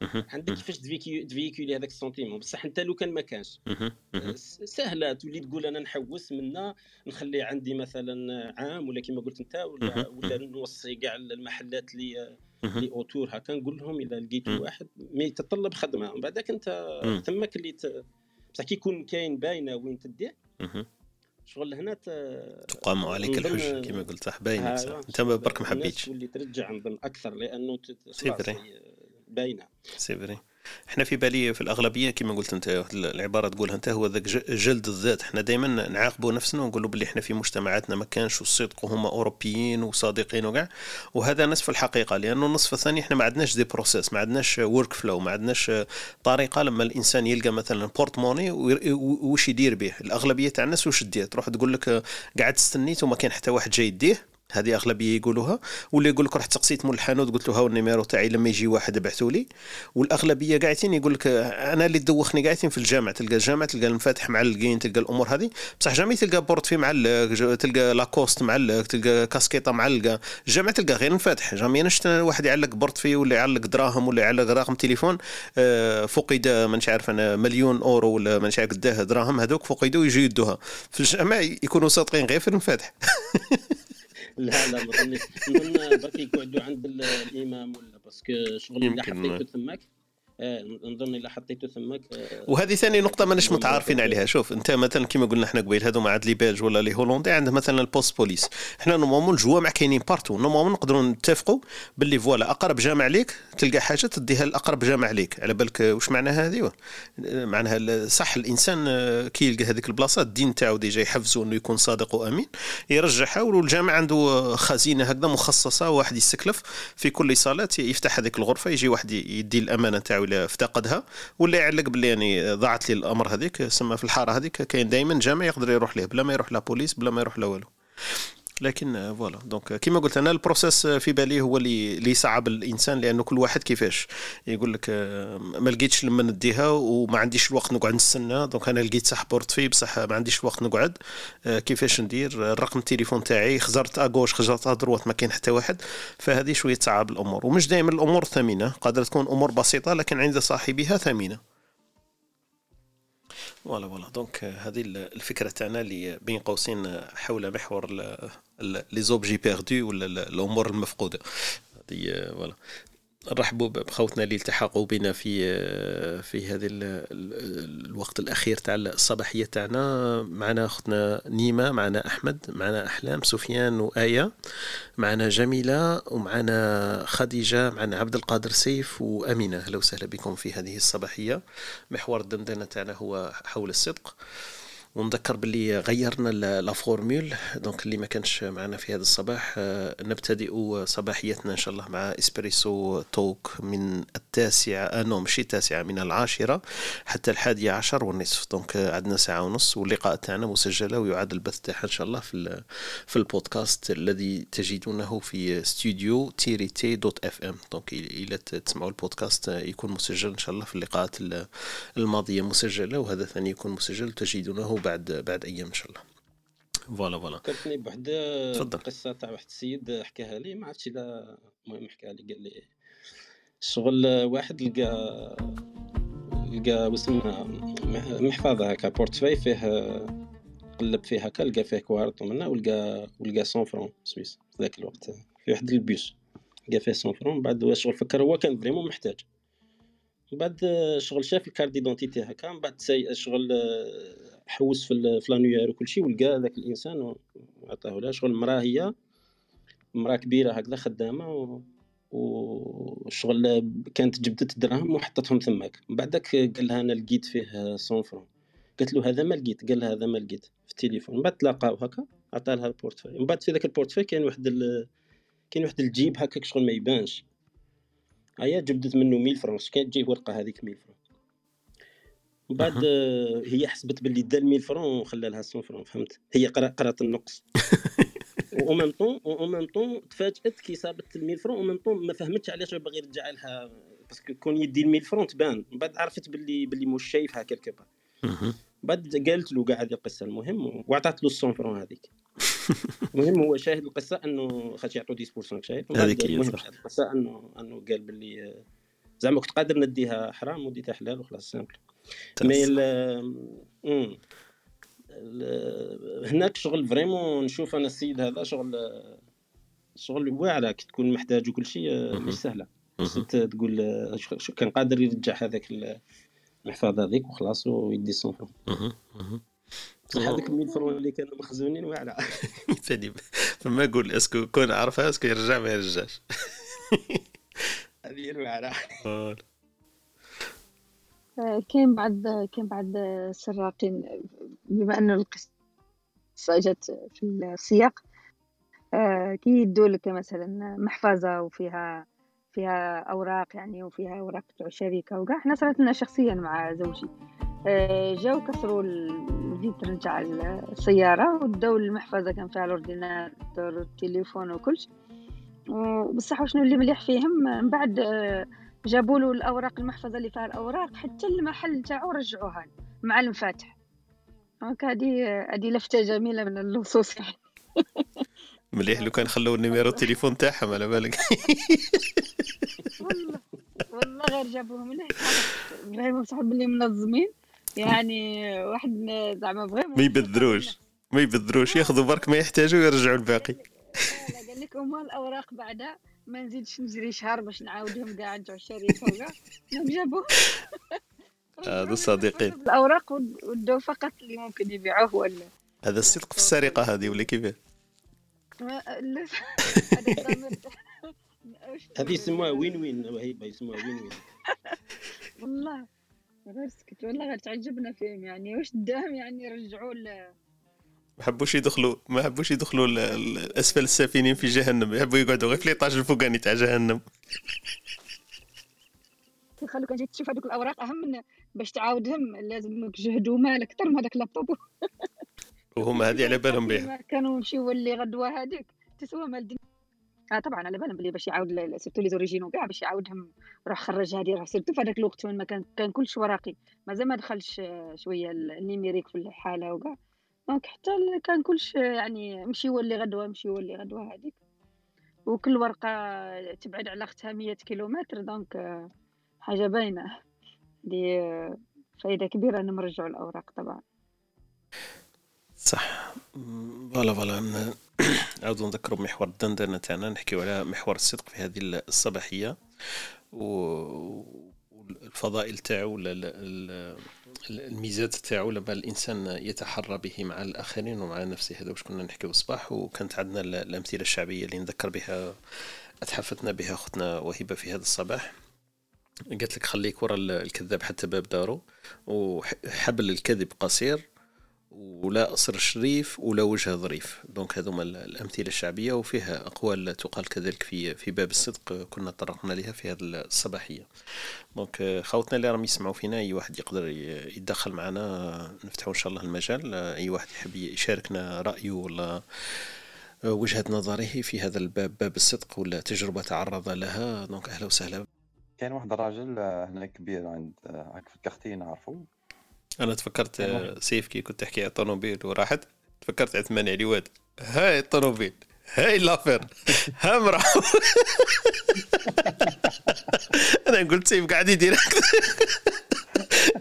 عندك كيفاش تفيكولي هذاك السونتيمون بصح انت لو كان ما كانش. س- سهلة. تولي تقول أنا نحوس منا نخلي عندي مثلا عام ولا كما قلت أنت ولا. ولا نوصي كاع المحلات اللي اللي أوتور هكا نقول لهم إذا لقيتوا. واحد مي يتطلب خدمة من بعدك أنت مم. تماك اللي ت... بصح كي يكون كاين باينة وين مهم. شغل هنا ت... تقام عليك الحجه كما قلت صح باينك صح أيوة. أنت برك ما حبيتش تولي ترجع نظن أكثر لأنه ت- c'est باينة c'est vrai إحنا في بالي في الأغلبية كما قلت أنت العبارة تقولها أنت هو ذاك جلد الذات. إحنا دائما نعاقبوا نفسنا ونقولوا باللي إحنا في مجتمعاتنا ما كانش الصدق وهما أوروبيين وصادقين وكاع. وهذا نصف الحقيقة لأنه النصف الثاني إحنا ما عندناش des processus ما عندناش workflow ما عندناش طريقة لما الإنسان يلقى مثلا porte-monnaie وش يدير به. الأغلبية تاع الناس وش دير تروح تقول لك قاعد استنيت وما كان حتى واحد جاي يديه؟ هذه أغلبية يقولوها. ولا يقول لك رحت تقسيت مول الحانوت قلت له ها ال numéro تاعي لما يجي واحد ابعثوا لي. والأغلبية قاعدين يقول لك أنا اللي دوخني قاعدين في الجامع تلقى الجامع تلقى المفاتح معلقين تلقى الأمور هذه. بصح jamais تلقى portefeuille معلق تلقى لاكوست معلق تلقى كاسكيطة معلقة. الجامع تلقى غير المفاتح jamais نشت واحد يعلق portefeuille ولا يعلق دراهم ولا يعلق رقم تليفون آه، فقد مانيش عارف أنا مليون أورو ولا مانيش عارف قداه دراهم هذوك فقدوا يجوا يدوها. في الجامع يكونوا صادقين غير في المفاتح. لا لا ما ظنيش نظن برك يقعدوا عند ال- الإمام ولا؟ باسكو شغل يمكن. حطيته ثماك آه نظن الا حطيته ثماك آه وهذه ثاني نقطة ماناش متعارفين عليها. شوف أنت مثلا كما قلنا إحنا قبيل هذو مع لي بلج ولا لي هولندي عنده مثلا البوست بوليس. إحنا نورمالمون الجوامع كاينين بارتو. نورمالمون نقدروا نتفقوا باللي voilà أقرب جامع ليك تلقى حاجة تديها لأقرب جامع ليك. على بالك واش معناها هذه؟ معناها صح الإنسان آه، كي يلقى هذيك البلاصة الدين تاعو déjà يحفزوا إنه يكون صادق وأمين يرجعها والجامع عنده آه، خزينة هكذا مخصصة واحد يستكلف في كل صلاة يفتح هذيك الغرفة يجي واحد يدي الأمانة تاعو الا افتقدها ولا يعلق باللي يعني ضاعت لي الأمر هذيك سما في الحارة هذيك كاين دائما جامع يقدر يروح ليه بلا ما يروح la police بلا ما يروح لا والو لكن آه، voilà. donc آه، كيما قلت أنا ال process آه، في بالي هو اللي اللي يصعب الإنسان لأنه كل واحد كيفاش؟ يقول لك ما لقيتش لما نديها وما عنديش الوقت نقعد نستنى. donc أنا لقيت صح portefeuille بصح ما عنديش الوقت نقعد. كيفاش ندير؟ الرقم التليفون تاعي خزرت à gauche خزرت à droite ما كاين حتى واحد. فهذه شوية تصعب الأمور. ومش دائما الأمور ثمينة. قادرة تكون أمور بسيطة لكن عند صاحبها ثمينة. voilà voilà donc هذه ال- الفكرة تاعنا اللي بين قوسين آه، حول محور les objets perdus ولا ال- الأمور المفقودة. هذه آه، voilà نرحبوا بخوتنا اللي التحقوا بنا في آه، في هذه ال- ال- الوقت الأخير تاع الصباحية تاعنا. معنا أختنا نيمة معنا أحمد معنا أحلام سفيان وآية معنا جميلة ومعنا خديجة معنا عبد القادر سيف وأمينة. أهلا وسهلا بكم في هذه الصباحية. محور الدندنة تاعنا هو حول الصدق. ونذكر باللي غيرنا la formule donc اللي ما كانش معنا في هذا الصباح آه، نبتدئ صباحيتنا إن شاء الله مع Espresso Talk من التاسعة آه non ماشي التاسعة من العاشرة حتى الحادية عشر والنصف. donc عندنا ساعة ونص واللقاء تاعنا مسجلة ويعاد البث تاعها إن شاء الله في في البودكاست الذي تجدونه في استوديو تيري تي dot FM. donc إلى تسمعوا البودكاست يكون مسجل إن شاء الله في اللقاءات ال- الماضية مسجلة وهذا ثاني يكون مسجل تجدونه بعد بعد أيام إن شاء الله. voilà voilà. فكرتني بواحد تفضل. قصة تاع واحد السيد حكاها لي ما عرفتش اذا المهم حكاها لي قال لي شغل واحد لقى لقى واسمها مح- محفظة هكا portefeuille فيه قلب فيه هكا لقى فيه كوارت ومنا ولقى ولقى 100 francs suisses في ذاك الوقت. في واحد ال pièce لقى فيه 100 francs بعد هو شغل فكر هو كان vraiment محتاج. من بعد شغل شاف ال carte d'identité هكا من بعد شغل حوس في l'annuaire وكل شيء ولقى ذاك الإنسان وعطاه لها شغل مراه هي مراه كبيرة هكذا خدامة و... وشغل كانت جبدت الدراهم وحطتهم ثماك. من بعدك قال لها أنا لقيت فيه 100 francs قالت له هذا ما لقيت؟ قال لها هذا ما لقيت في التليفون. من بعد تلاقاو هكا عطى لها ال portefeuille من بعد في ذاك البورتفاي كاين واحد ال... كاين واحد الجيب هكاك شغل ما يبانش. هيا جبدت منه 1000 francs كانت تجي ورقة هذيك 1000 francs بعد آه، هي حسبت باللي دا 1000 francs وخلى لها 100 francs فهمت؟ هي قرا- قرات النقص. و même temps و même temps تفاجأت كي صابت ال 1000 francs و même temps ما فهمتش علاش باغي يرجع لها parce que كون يدي ال 1000 francs تبان. من بعد عرفت باللي باللي مش شايفها quelque part. بعد قالت له كاع هذه القصة المهم وعطات له 100 francs هذيك. المهم هو شاهد القصة أنه خاطر يعطوا 10% شايف من بعد هذيك هي. شاهد القصة أنه أنه قال باللي آه، زعما كنت قادر نديها حرام وديتها حلال وخلاص simple mais هناك شغل vraiment نشوف أنا السيد هذا شغل شغل واعره كي تكون محتاج وكل شيء مهم. مش سهلة. تقول آه، كان قادر يرجع هذاك المحفظه هذيك وخلاص ويدي ال cent francs مهم. مهم. بصح هذاك 100 francs اللي كانوا مخزونين واعرة. ثاني فما أقول est-ce que كون عرفها est-ce que يرجع ما يرجعش. هذه. آه، كاين بعد كاين بعد السراقين بما انه القصة جات في السياق آه، كي يدوا لك مثلا محفظة وفيها فيها أوراق يعني وفيها أوراق تاع شركة وكاع. حنا صارت لنا شخصيا مع زوجي. آه، جاو كسروا ال vitre نتاع السيارة وداو المحفظه كان فيها ال ordinateur والتليفون وكلش. وبصح وشنو اللي مليح فيهم؟ من بعد آه، جابوا له الأوراق المحفظة اللي فيها الأوراق حتى المحل تاعو رجعوها مع المفاتح. donc هذه هذه لفتة جميلة من اللصوص. يعني مليح لو كان خلوا ال numéro التليفون تاعهم على بالك. والله والله غير جابوهم ليه إبراهيم بصح باللي منظمين يعني واحد زعما بغيهم ما يبذروش ما يبذروش ياخذوا برك ما يحتاجوا ويرجعوا الباقي. وما الأوراق بعدها ما نزيدش نجري شهر باش نعاودهم كاع نرجعوا الشركة وكاع ما جابوهم هذا الصديقين. الأوراق ودوا فقط اللي ممكن يبيعوه ولا هذا الصدق في السرقة هذه ولا كيفاه هذه يسموها وين وين وهيبه يسموها وين وين. والله غير سكت والله غير تعجبنا فيهم يعني. واش داهم يعني يرجعوا ل- ما حبوش يدخلوا ما حبوش يدخلوا اسفل السافلين في جهنم. يحبوا يقعدوا غير في ليطاج الفوقاني تاع جهنم. يخلوك أنت تشوف هذوك الأوراق أهم من باش تعاودهم. لازمك جهد ومال أكثر من هذاك اللابتوب. وهما هذه على بالهم بها كانوا يمشيو اللي غدوه هذيك. تسوى مال الدنيا آه طبعا على بالهم بلي باش يعاود surtout les originaux كاع باش يعاودهم. راح خرج هذه راح surtout في هذاك الوقت وين ما كان كان كلش ورقي مازال ما دخلش آه، شوية ال- ال numérique في الحالة وكاع. donc حتى كان كلش يعني مشي ولي غدوة مشي ولي غدوة هذيك. وكل ورقة تبعد على أختها 100 كيلومتر donc حاجة باينة. هذي فايدة كبيرة إنهم رجعوا الأوراق طبعا. صح. voilà voilà. نعاودو نذكروا محور الدندنة تاعنا نحكيو على محور الصدق في هذه الصباحية. و- والفضائل تاعو ولا الميزات تاعو لما الإنسان يتحرى به مع الآخرين ومع نفسه هذا واش كنا نحكيو الصباح وكانت عندنا ال- الأمثلة الشعبية اللي نذكر بها اتحفتنا بها أختنا وهبة في هذا الصباح. قالت لك خليك ورا ال- الكذاب حتى باب داره وحبل الكذب قصير ولا قصر شريف ولا وجه ظريف. donc هذوما ال- الأمثلة الشعبية وفيها أقوال تقال كذلك في في باب الصدق كنا طرقنا لها في هذه الصباحية. donc خوتنا اللي راهم يسمعوا فينا أي واحد يقدر يتدخل معنا نفتحوا إن شاء الله المجال. أي واحد يحب يشاركنا رأيه ولا وجهة نظره في هذا الباب باب الصدق ولا تجربة تعرض لها. donc أهلا وسهلا. كاين واحد الراجل هنا كبير عند هاك في ال quartier نعرفو. أنا تفكرت. سيف كي كنت تحكي على الطوموبيل وراحت تفكرت عثمان علواد هاي الطوموبيل هاي l'affaire ها مرا أنا قلت سيف قاعد يدير.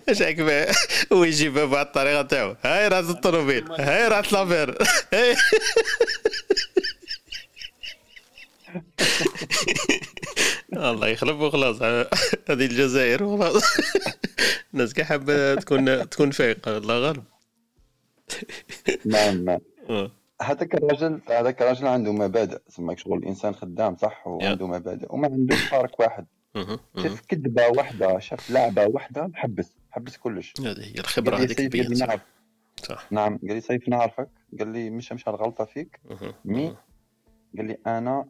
إيش عقبه هو يجيبها الطريقة تاعو هاي راس الطوموبيل هاي راس l'affaire. هاي. الله يخلف وخلاص هذه الجزائر وخلاص الناس كاع حابة تكون تكون فايقة الله غالب. نعم نعم. آه. هذاك الراجل هذاك الراجل عنده مبادئ. سماك شغل الإنسان خدام صح؟ وعنده مبادئ وما عندوش فارق واحد. شاف كذبة واحدة شاف لعبة واحدة حبس حبس كلش. هذه هي الخبرة هذيك قال لي صح. نعم. قال لي سيف نعرفك. قال لي مش مش الغلطه فيك. mais. قال لي أنا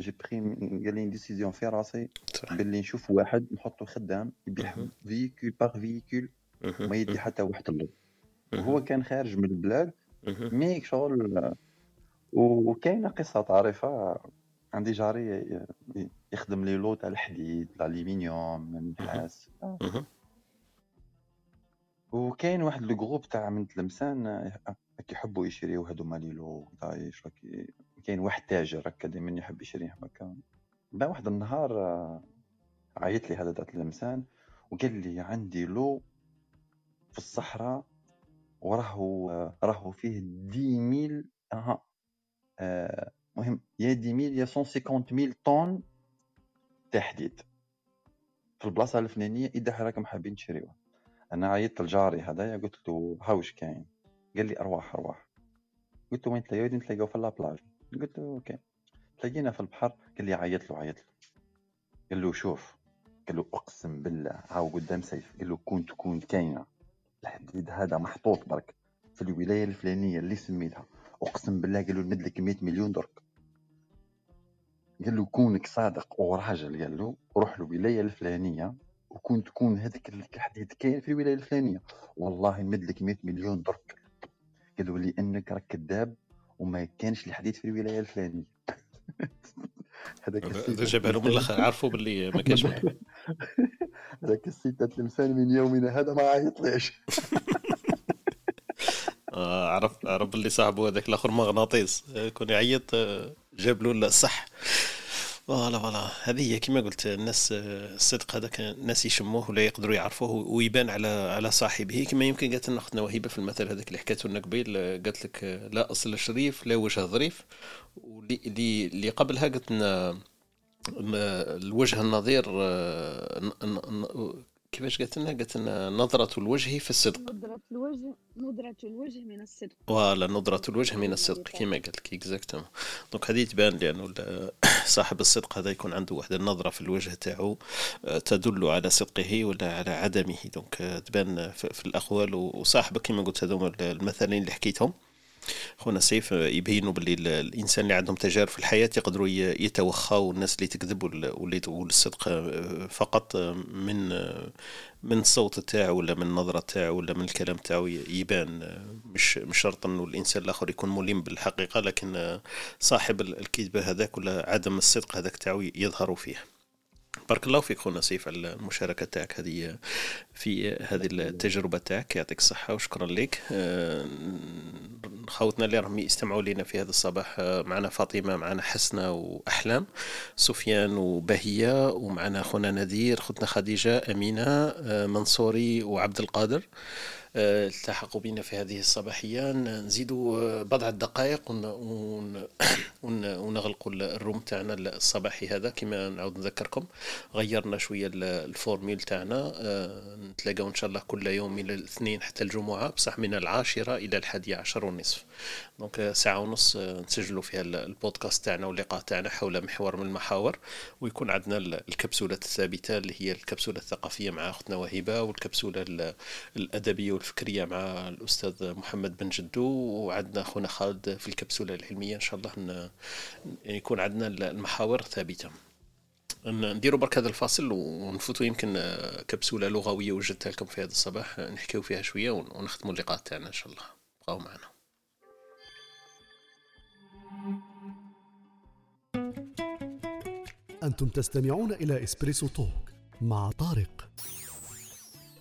j'ai pris قال لي décision في راسي صح قال لي نشوف واحد نحطه خدام يبيع. véhicule par véhicule. ما يدي حتى واحد اللو. وهو كان خارج من البلاد. mais شغل وكاينة قصة طريفه عندي جاري يخدم لي les تاع الحديد الالومنيوم النحاس. وكاين واحد لو جروب تاع من تلمسان كيحبوا يشريو هادوما لي لو دايش كاين واحد تاجر هكا دائما يحب يشري هكا با واحد النهار آه، عيط لي هذا تاع تلمسان وقال لي عندي لو في الصحراء وراهو راهو فيه دي ميل أها آه مهم يا دي ميل يا 150 ميل طون تاع حديد في البلاصة الفلانية إذا راكم حابين تشريوه. أنا عيطت لجاري هذايا قلت له هاوش كاين؟ قال لي أرواح أرواح. قلت له وين تلاقيو نتلاقاو في la plage قلت له OK. تلاقينا في البحر قال لي عيط له عيط له. قال له شوف. قال له أقسم بالله هاو قدام سيف. قال له كون تكون كاينة. الحديد هذا محطوط برك في الولاية الفلانية اللي سميتها. أقسم بالله قال له نمد لك 100 مليون درك. قال له كونك صادق وراجل قال له روح الولاية الفلانية وكون تكون هذاك الحديد كاين في الولاية الفلانية. والله نمد لك 100 مليون درك. قال له لأنك راك كذاب وما كانش الحديد في الولاية الفلانية. هذاك هذا جابها له من الآخر عرفوا باللي ما كانش هذاك السيد الانسان من يومنا هذا ما عيطليش آه، عرف عرف باللي صاحبه هذاك الآخر مغناطيس. آه، كون يعيط آه، جاب له الصح voilà voilà. هذه هي كما قلت الناس الصدق هذاك الناس يشموه ولا يقدروا يعرفوه ويبان على على صاحبه. كما يمكن قالت لنا أختنا وهبه في المثل هذاك اللي حكيته لنا قبيل قالت لك لا أصل شريف لا وجه ظريف. واللي اللي قبلها قالت لنا الوجه النظير كيفاش قالت لنا؟ قالت لنا نظرة الوجه في الصدق. نظرة الوجه نظرة الوجه من الصدق. voilà نظرة الوجه من الصدق كما قالت لك exactement donc هذه تبان لأنه صاحب الصدق هذا يكون عنده واحد النظرة في الوجه تاعو آه، تدل على صدقه ولا على عدمه. donc آه، تبان في الأقوال وصاحبك كما قلت هذوما المثلين اللي حكيتهم. خونا سيف يبينوا باللي الإنسان اللي عندهم تجارب في الحياة يقدروا يتوخاوا الناس اللي تكذب واللي تقول الصدق فقط من من الصوت تاعو ولا من النظرة تاعو ولا من الكلام تاعو يبان مش مش شرط إنه الإنسان الآخر يكون ملم بالحقيقة لكن صاحب الكذبة هذاك ولا عدم الصدق هذاك تاعو يظهر فيه. بارك الله فيك خونا سيف على المشاركة تاعك هذه في هذه التجربة تاعك. يعطيك الصحة وشكرا لك. آه، خوتنا اللي راهم يستمعوا لنا في هذا الصباح آه، معنا فاطمة معنا حسنة وأحلام سفيان وبهية ومعنا خونا نذير خوتنا خديجة أمينة آه، منصوري وعبد القادر. التحقوا بنا في هذه الصباحية. نزيد بضع دقائق ونغلقوا ال room تاعنا الصباحي هذا. كما نعود نذكركم غيرنا شوية ال formule تاعنا. آه، نتلاقاو إن شاء الله كل يوم من الاثنين حتى الجمعة بصح من العاشرة إلى الحادية عشر ونصف. donc ساعة ونص آه، نسجلوا فيها البودكاست تاعنا واللقاء تاعنا حول محور من المحاور. ويكون عندنا الكبسولة الثابتة اللي هي الكبسولة الثقافية مع أختنا وهبة والكبسولة الأدبية والفكرية مع الأستاذ محمد بن جدو وعندنا أخونا خالد في الكبسولة العلمية. إن شاء الله يكون عندنا المحاور ثابتة. نديروا برك هذا الفاصل ونفوتوا يمكن كبسولة لغوية وجدتها لكم في هذا الصباح. نحكيو فيها شوية ونختموا اللقاء تاعنا إن شاء الله. بقاو معنا. أنتم تستمعون إلى إسبريسو توك مع طارق.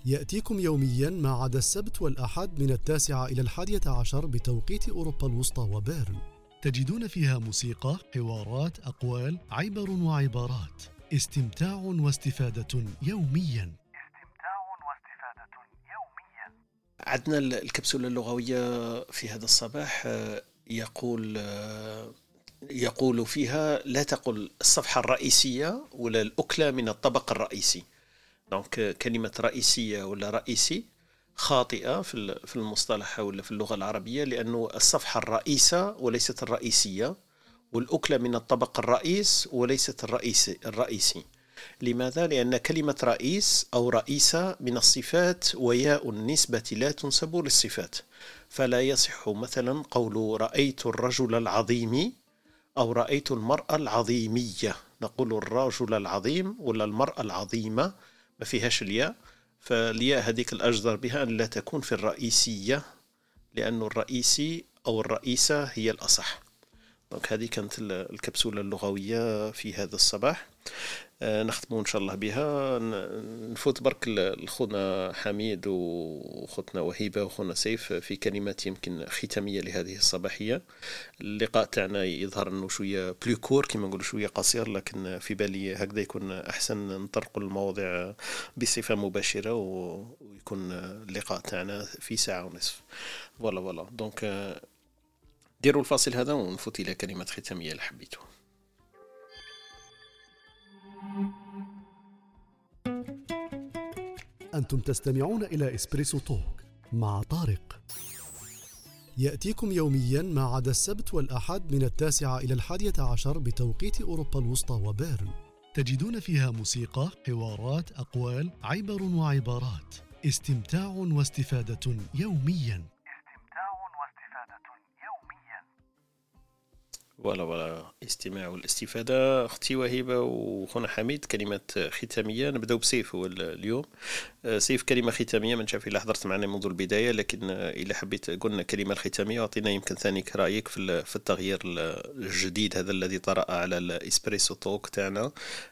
يأتيكم يوميا ما عدا السبت والأحد من التاسعة إلى الحادية عشر بتوقيت أوروبا الوسطى وبيرن. تجدون فيها موسيقى، حوارات، أقوال، عبر وعبارات. استمتاع واستفادة يوميا. عندنا الكبسولة اللغوية في هذا الصباح آه، يقول آه، يقول فيها لا تقل الصفحة الرئيسية ولا الأكلة من الطبق الرئيسي. دونك كلمة رئيسية ولا رئيسي خاطئة في المصطلح ولا في اللغة العربية لأنه الصفحة الرئيسة وليست الرئيسية والأكلة من الطبق الرئيس وليست الرئيسي, الرئيسي. لماذا؟ لأن كلمة رئيس أو رئيسة من الصفات وياء النسبة لا تنسب للصفات. فلا يصح مثلا قول رأيت الرجل العظيم أو رأيت المرأة العظيمية. نقول الرجل العظيم ولا المرأة العظيمة ما فيهاش الياء فالياء هذيك الأجدر بها أن لا تكون في الرئيسية لأن الرئيسي أو الرئيسة هي الأصح. دونك هذه كانت الكبسولة اللغوية في هذا الصباح. نختموا إن شاء الله بها. نفوت برك لخونا حميد وخوتنا وهيبة وخونا سيف في كلمات يمكن ختامية لهذه الصباحية. اللقاء تاعنا يظهر إنه شوية plus court كما نقولوا شوية قصير لكن في بالي هكذا يكون أحسن نطرقوا المواضيع بصفة مباشرة ويكون اللقاء تاعنا في ساعة ونصف. voilà voilà donc ديروا الفاصل هذا ونفوت إلى كلمات ختامية اللي أنتم تستمعون إلى إسبريسو توك مع طارق. يأتيكم يوميا ما عدا السبت والأحد من التاسعة إلى الحادية عشر بتوقيت أوروبا الوسطى وبيرن. تجدون فيها موسيقى، حوارات، أقوال، عبر وعبارات. استمتاع واستفادة يوميا. voilà voilà استماع والاستفادة. أختي وهبة وخونا حميد كلمات ختامية. نبدأ بسيف هو اليوم. آه، سيف كلمة ختامية. من شاف إلا حضرت معنا منذ البداية لكن إلا حبيت قلنا الكلمة الختامية أعطينا يمكن ثانيك رأيك في التغيير الجديد هذا الذي طرأ على الإسبريسو توك تاعنا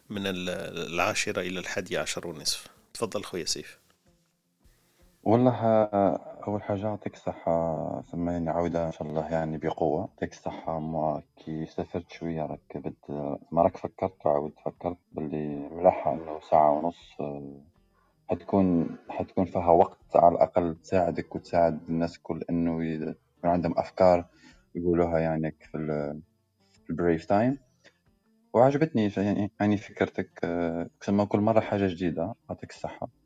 من العاشرة إلى الحادية عشر ونصف. تفضل خويا سيف. والله أول حاجة يعطيك الصحة سمعني عودة إن شاء الله يعني بقوة. يعطيك الصحة ما كي سافرت شوية راك بد ما راك فكرت وعاودت فكرت باللي ملاحة إنه ساعة ونص حتكون حتكون فيها وقت على الأقل تساعدك وتساعد الناس الكل إنه يكون عندهم أفكار يقولوها يعني في البريف تايم وعجبتني يعني يعني فكرتك كما كل مرة حاجة جديدة. يعطيك الصحة.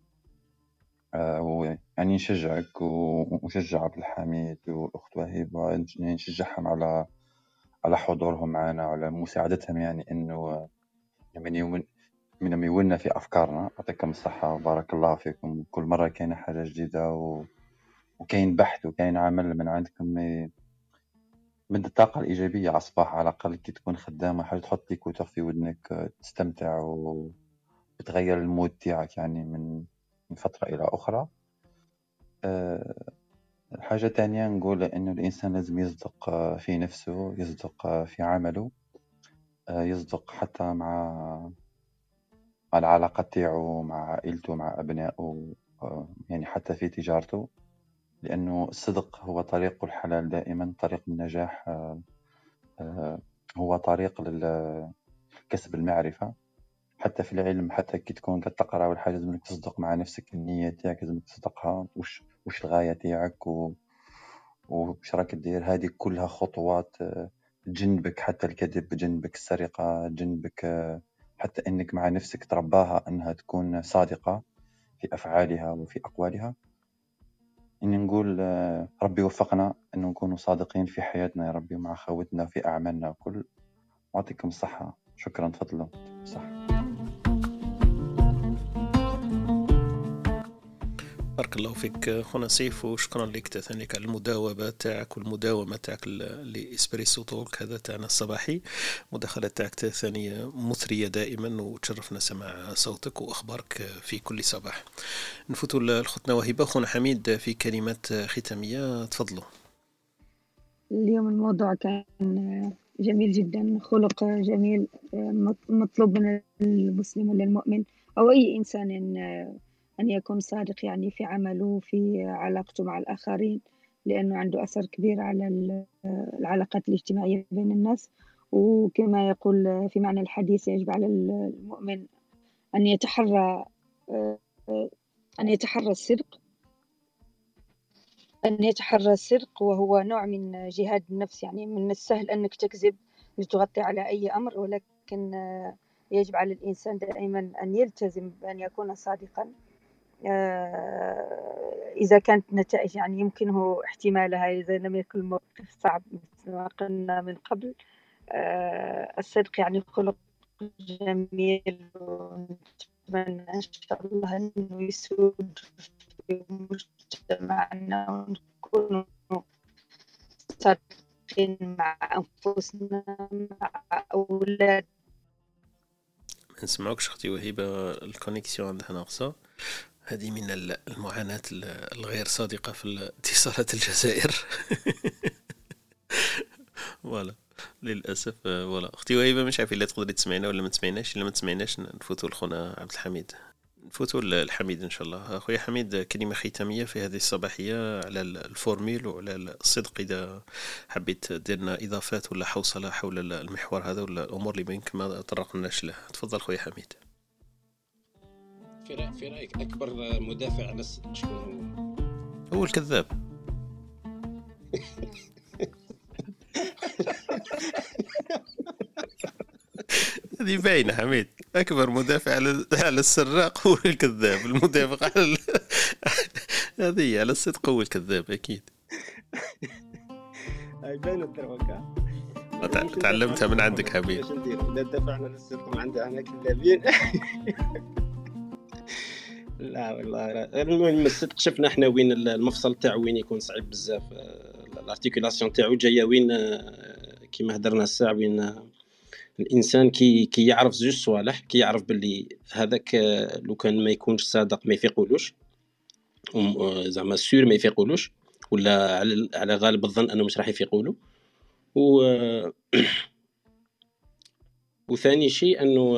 ويعني نشجعك ونشجع عبد الحميد والأخت وهيبة نشجعهم على على حضورهم معنا وعلى مساعدتهم يعني إنه من يوم من يولنا في أفكارنا. يعطيكم الصحة وبارك الله فيكم. كل مرة كاينة حاجة جديدة و... وكاين بحث وكاين عمل من عندكم من الطاقة الإيجابية على الصباح. على الأقل كي تكون خدامة حاجة تحط لي كتب في ودنك تستمتع وتغير المود تاعك يعني من من فترة إلى أخرى. آه، حاجة تانية نقول إنه الإنسان لازم يصدق في نفسه يصدق في عمله آه، يصدق حتى مع مع العلاقة تاعو مع عائلته مع أبنائه آه، يعني حتى في تجارته. لأنه الصدق هو طريق الحلال دائما طريق النجاح هو طريق لكسب المعرفة. حتى في العلم حتى كي تكون كتقرأ ولا حاجة لازملك تصدق مع نفسك النية تاعك لازمك تصدقها. واش واش الغاية تاعك؟ و واش راك دير؟ هذه كلها خطوات آه، تجنبك حتى الكذب تجنبك السرقة تجنبك آه، حتى إنك مع نفسك ترباها أنها تكون صادقة في أفعالها وفي أقوالها. إني نقول آه، ربي وفقنا أنه نكون صادقين في حياتنا يا ربي ومع خوتنا في أعمالنا كل. ويعطيكم الصحة. شكرا تفضلوا. صح بارك الله فيك. خونا سيف وشكرا لك ثانيك على المداومة تاعك والمداومة تاعك لإسبريسو توك هذا تاعنا الصباحي. مداخلة تاعك ثانية مثرية دائما وتشرفنا سماع صوتك وأخبارك في كل صباح. نفوتوا لخوتنا وهبة. خونا حميد في كلمات ختامية. تفضلوا. اليوم الموضوع كان جميل جدا خلق جميل مطلوب من المسلم ولا المؤمن أو أي إنسان أن يكون صادق يعني في عمله في علاقته مع الآخرين لأنه عنده أثر كبير على العلاقات الاجتماعية بين الناس. وكما يقول في معنى الحديث يجب على المؤمن أن يتحرى أن يتحرى الصدق أن يتحرى الصدق وهو نوع من جهاد النفس. يعني من السهل أنك تكذب لتغطي على أي أمر ولكن يجب على الإنسان دائما أن يلتزم بأن يكون صادقا. آه، إذا كانت نتائج يعني يمكنه احتمالها إذا لم يكن الموقف صعب مثل ما قلنا من قبل آه، الصدق يعني خلق جميل. ونتمنى إن شاء الله أنه يسود في مجتمعنا ونكون صادقين مع أنفسنا مع أولادنا. ما نسمعوكش أختي وهبه ال connexion عندها ناقصة. هذه من المعاناة الغير صادقة في اتصالات الجزائر. voilà. للأسف voilà. أختي وهيبة مش عارف إلا تقدري تسمعينا ولا ما تسمعيناش. إلا ما تسمعيناش نفوتوا لخونا عبد الحميد. نفوتوا للحميد إن شاء الله. أخويا حميد كلمة ختامية في هذه الصباحية على ال formule وعلى الصدق إذا حبيت دير لنا إضافات ولا حوصلة حول المحور هذا ولا الأمور اللي بينك ما طرقناش له تفضل خويا حميد. في رأيك, في رأيك أكبر مدافع على الصدق شكون هو؟ هو الكذاب. هذه باينة حميد. أكبر مدافع على على السراق هو الكذاب المدافع على. هذه على الصدق هو الكذاب أكيد. هاي باينة دروكا تعلمتها من عندك حبيب إيش ندير إذا دفعنا للصدق ما عندنا كذابين. لا والله الصدق شفنا إحنا وين المفصل تاعو وين يكون صعيب بزاف. ال articulation تاعو جاية وين كيما هدرنا الساعة وين الإنسان كي كي يعرف زوج صوالح كي يعرف باللي هذاك لو كان ما يكونش صادق ما يفيقولوش زعما سور ما يفيقولوش ولا على على غالب الظن أنه مش راح يفيقولوا و وثاني شيء أنه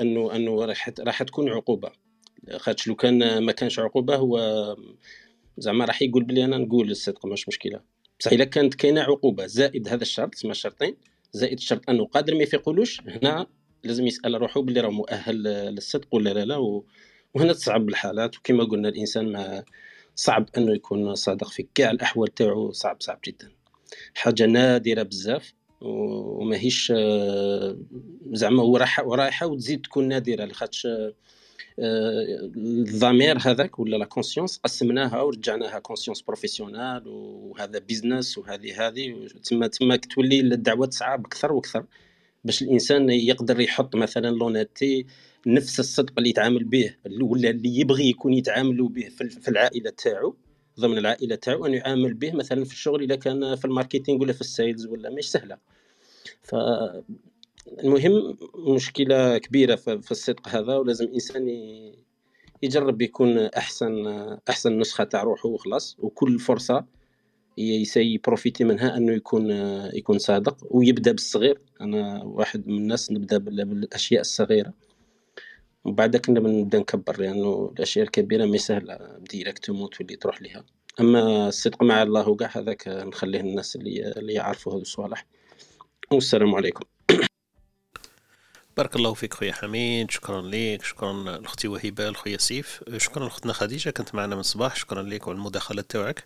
انه أنه راح راح تكون عقوبة. خاطش لو كان ما كانش عقوبة هو زعما راح يقول بلي أنا نقول الصدق مش مشكلة بصح اذا كانت كاينة عقوبة زائد هذا الشرط تسمى الشرطين زائد الشرط أنه قادر ما يفيقولوش هنا لازم يسأل روحه بلي راه مؤهل للصدق ولا لا لا. وهنا تصعب الحالات وكما قلنا الإنسان ما صعب أنه يكون صادق في كاع الأحوال تاعو صعب صعب جدا حاجة نادرة بزاف وماهيش زعما ورايحه وتزيد تكون نادرة لخاطش الضمير هذاك ولا لا conscience قسمناها ورجعناها conscience professionnelle وهذا business وهذه هذه. تما تما تولي الدعوة صعاب أكثر وأكثر باش الإنسان يقدر يحط مثلا l'honnêteté نفس الصدق اللي يتعامل به ولا اللي يبغي يكون يتعاملوا به في العائلة تاعو ضمن العائلة تاعو أن يعامل به مثلا في الشغل اذا كان في ال marketing ولا في ال sales ولا مش سهلة. ف المهم مشكلة كبيرة في الصدق هذا ولازم الإنسان يجرب يكون أحسن أحسن نسخة تاع روحه وخلاص وكل فرصة يسي profiter منها أنه يكون يكون صادق ويبدأ بالصغير. أنا واحد من الناس نبدأ بالأشياء الصغيرة. وبعدك نبدأ نكبر لأنه يعني الأشياء الكبيرة ما سهلة directement تولي تروح لها أما الصدق مع الله وكاع هذاك نخليه الناس اللي اللي يعرفوا هذو الصوالح. والسلام عليكم. بارك الله فيك خويا حميد شكرا لك شكرا لأختي وهبة لخويا سيف شكرا لأختنا خديجة كانت معنا من الصباح شكرا لك وعلى المداخلة تاعك.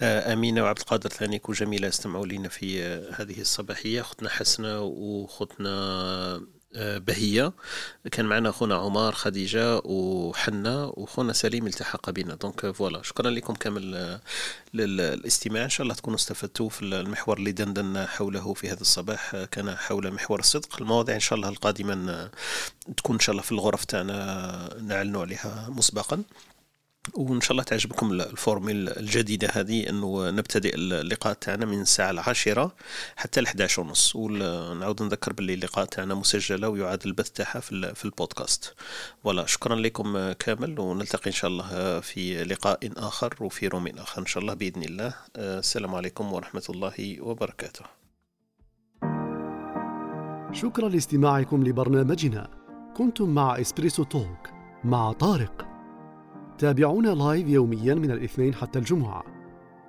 آه، أمينة وعبد القادر ثانيك وجميله استمعوا لنا في هذه الصباحية أختنا حسنة وأختنا بهية. كان معنا خونا عمر خديجة وحنا وخونا سليم التحق بنا donc voilà شكرا لكم كامل للاستماع. إن شاء الله تكونوا استفدتوا في المحور اللي دندنا حوله في هذا الصباح. كان حول محور الصدق. المواضيع إن شاء الله القادمة تكون إن شاء الله في الغرف تاعنا نعلنوا عليها مسبقا. وإن شاء الله تعجبكم ال formule الجديدة هذه إنه نبتدئ اللقاء تاعنا من الساعة العاشرة حتى ل 11 ونص. ونعاود نذكر باللي اللقاء تاعنا مسجلة ويعاد البث تاعها في, في البودكاست. voilà شكرا لكم كامل ونلتقي إن شاء الله في لقاء آخر وفي room آخر إن شاء الله بإذن الله. السلام عليكم ورحمة الله وبركاته. شكرا لاستماعكم لبرنامجنا. كنتم مع Espresso Talk مع طارق. تابعونا live يوميا من الاثنين حتى الجمعة.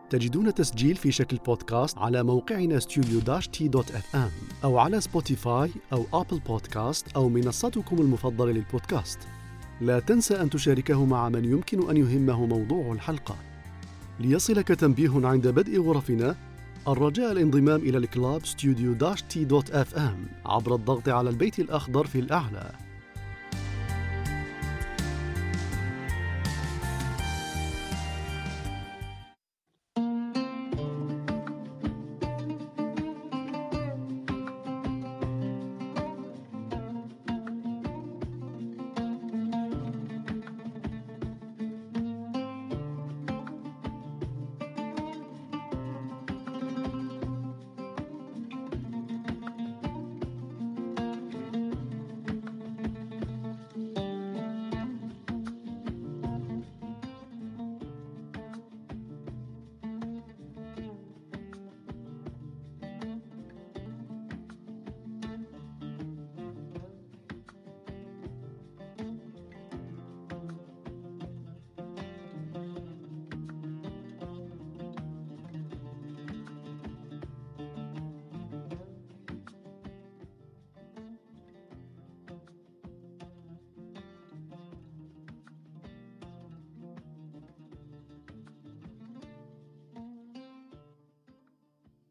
تجدون تسجيل في شكل بودكاست على موقعنا ام أو على سبوتيفاي أو أبل بودكاست أو منصتكم المفضلة للبودكاست. لا تنسى أن تشاركه مع من يمكن أن يهمه موضوع الحلقة. ليصلك تنبيه عند بدء غرفنا الرجاء الانضمام إلى ال club ام عبر الضغط على البيت الأخضر في الأعلى.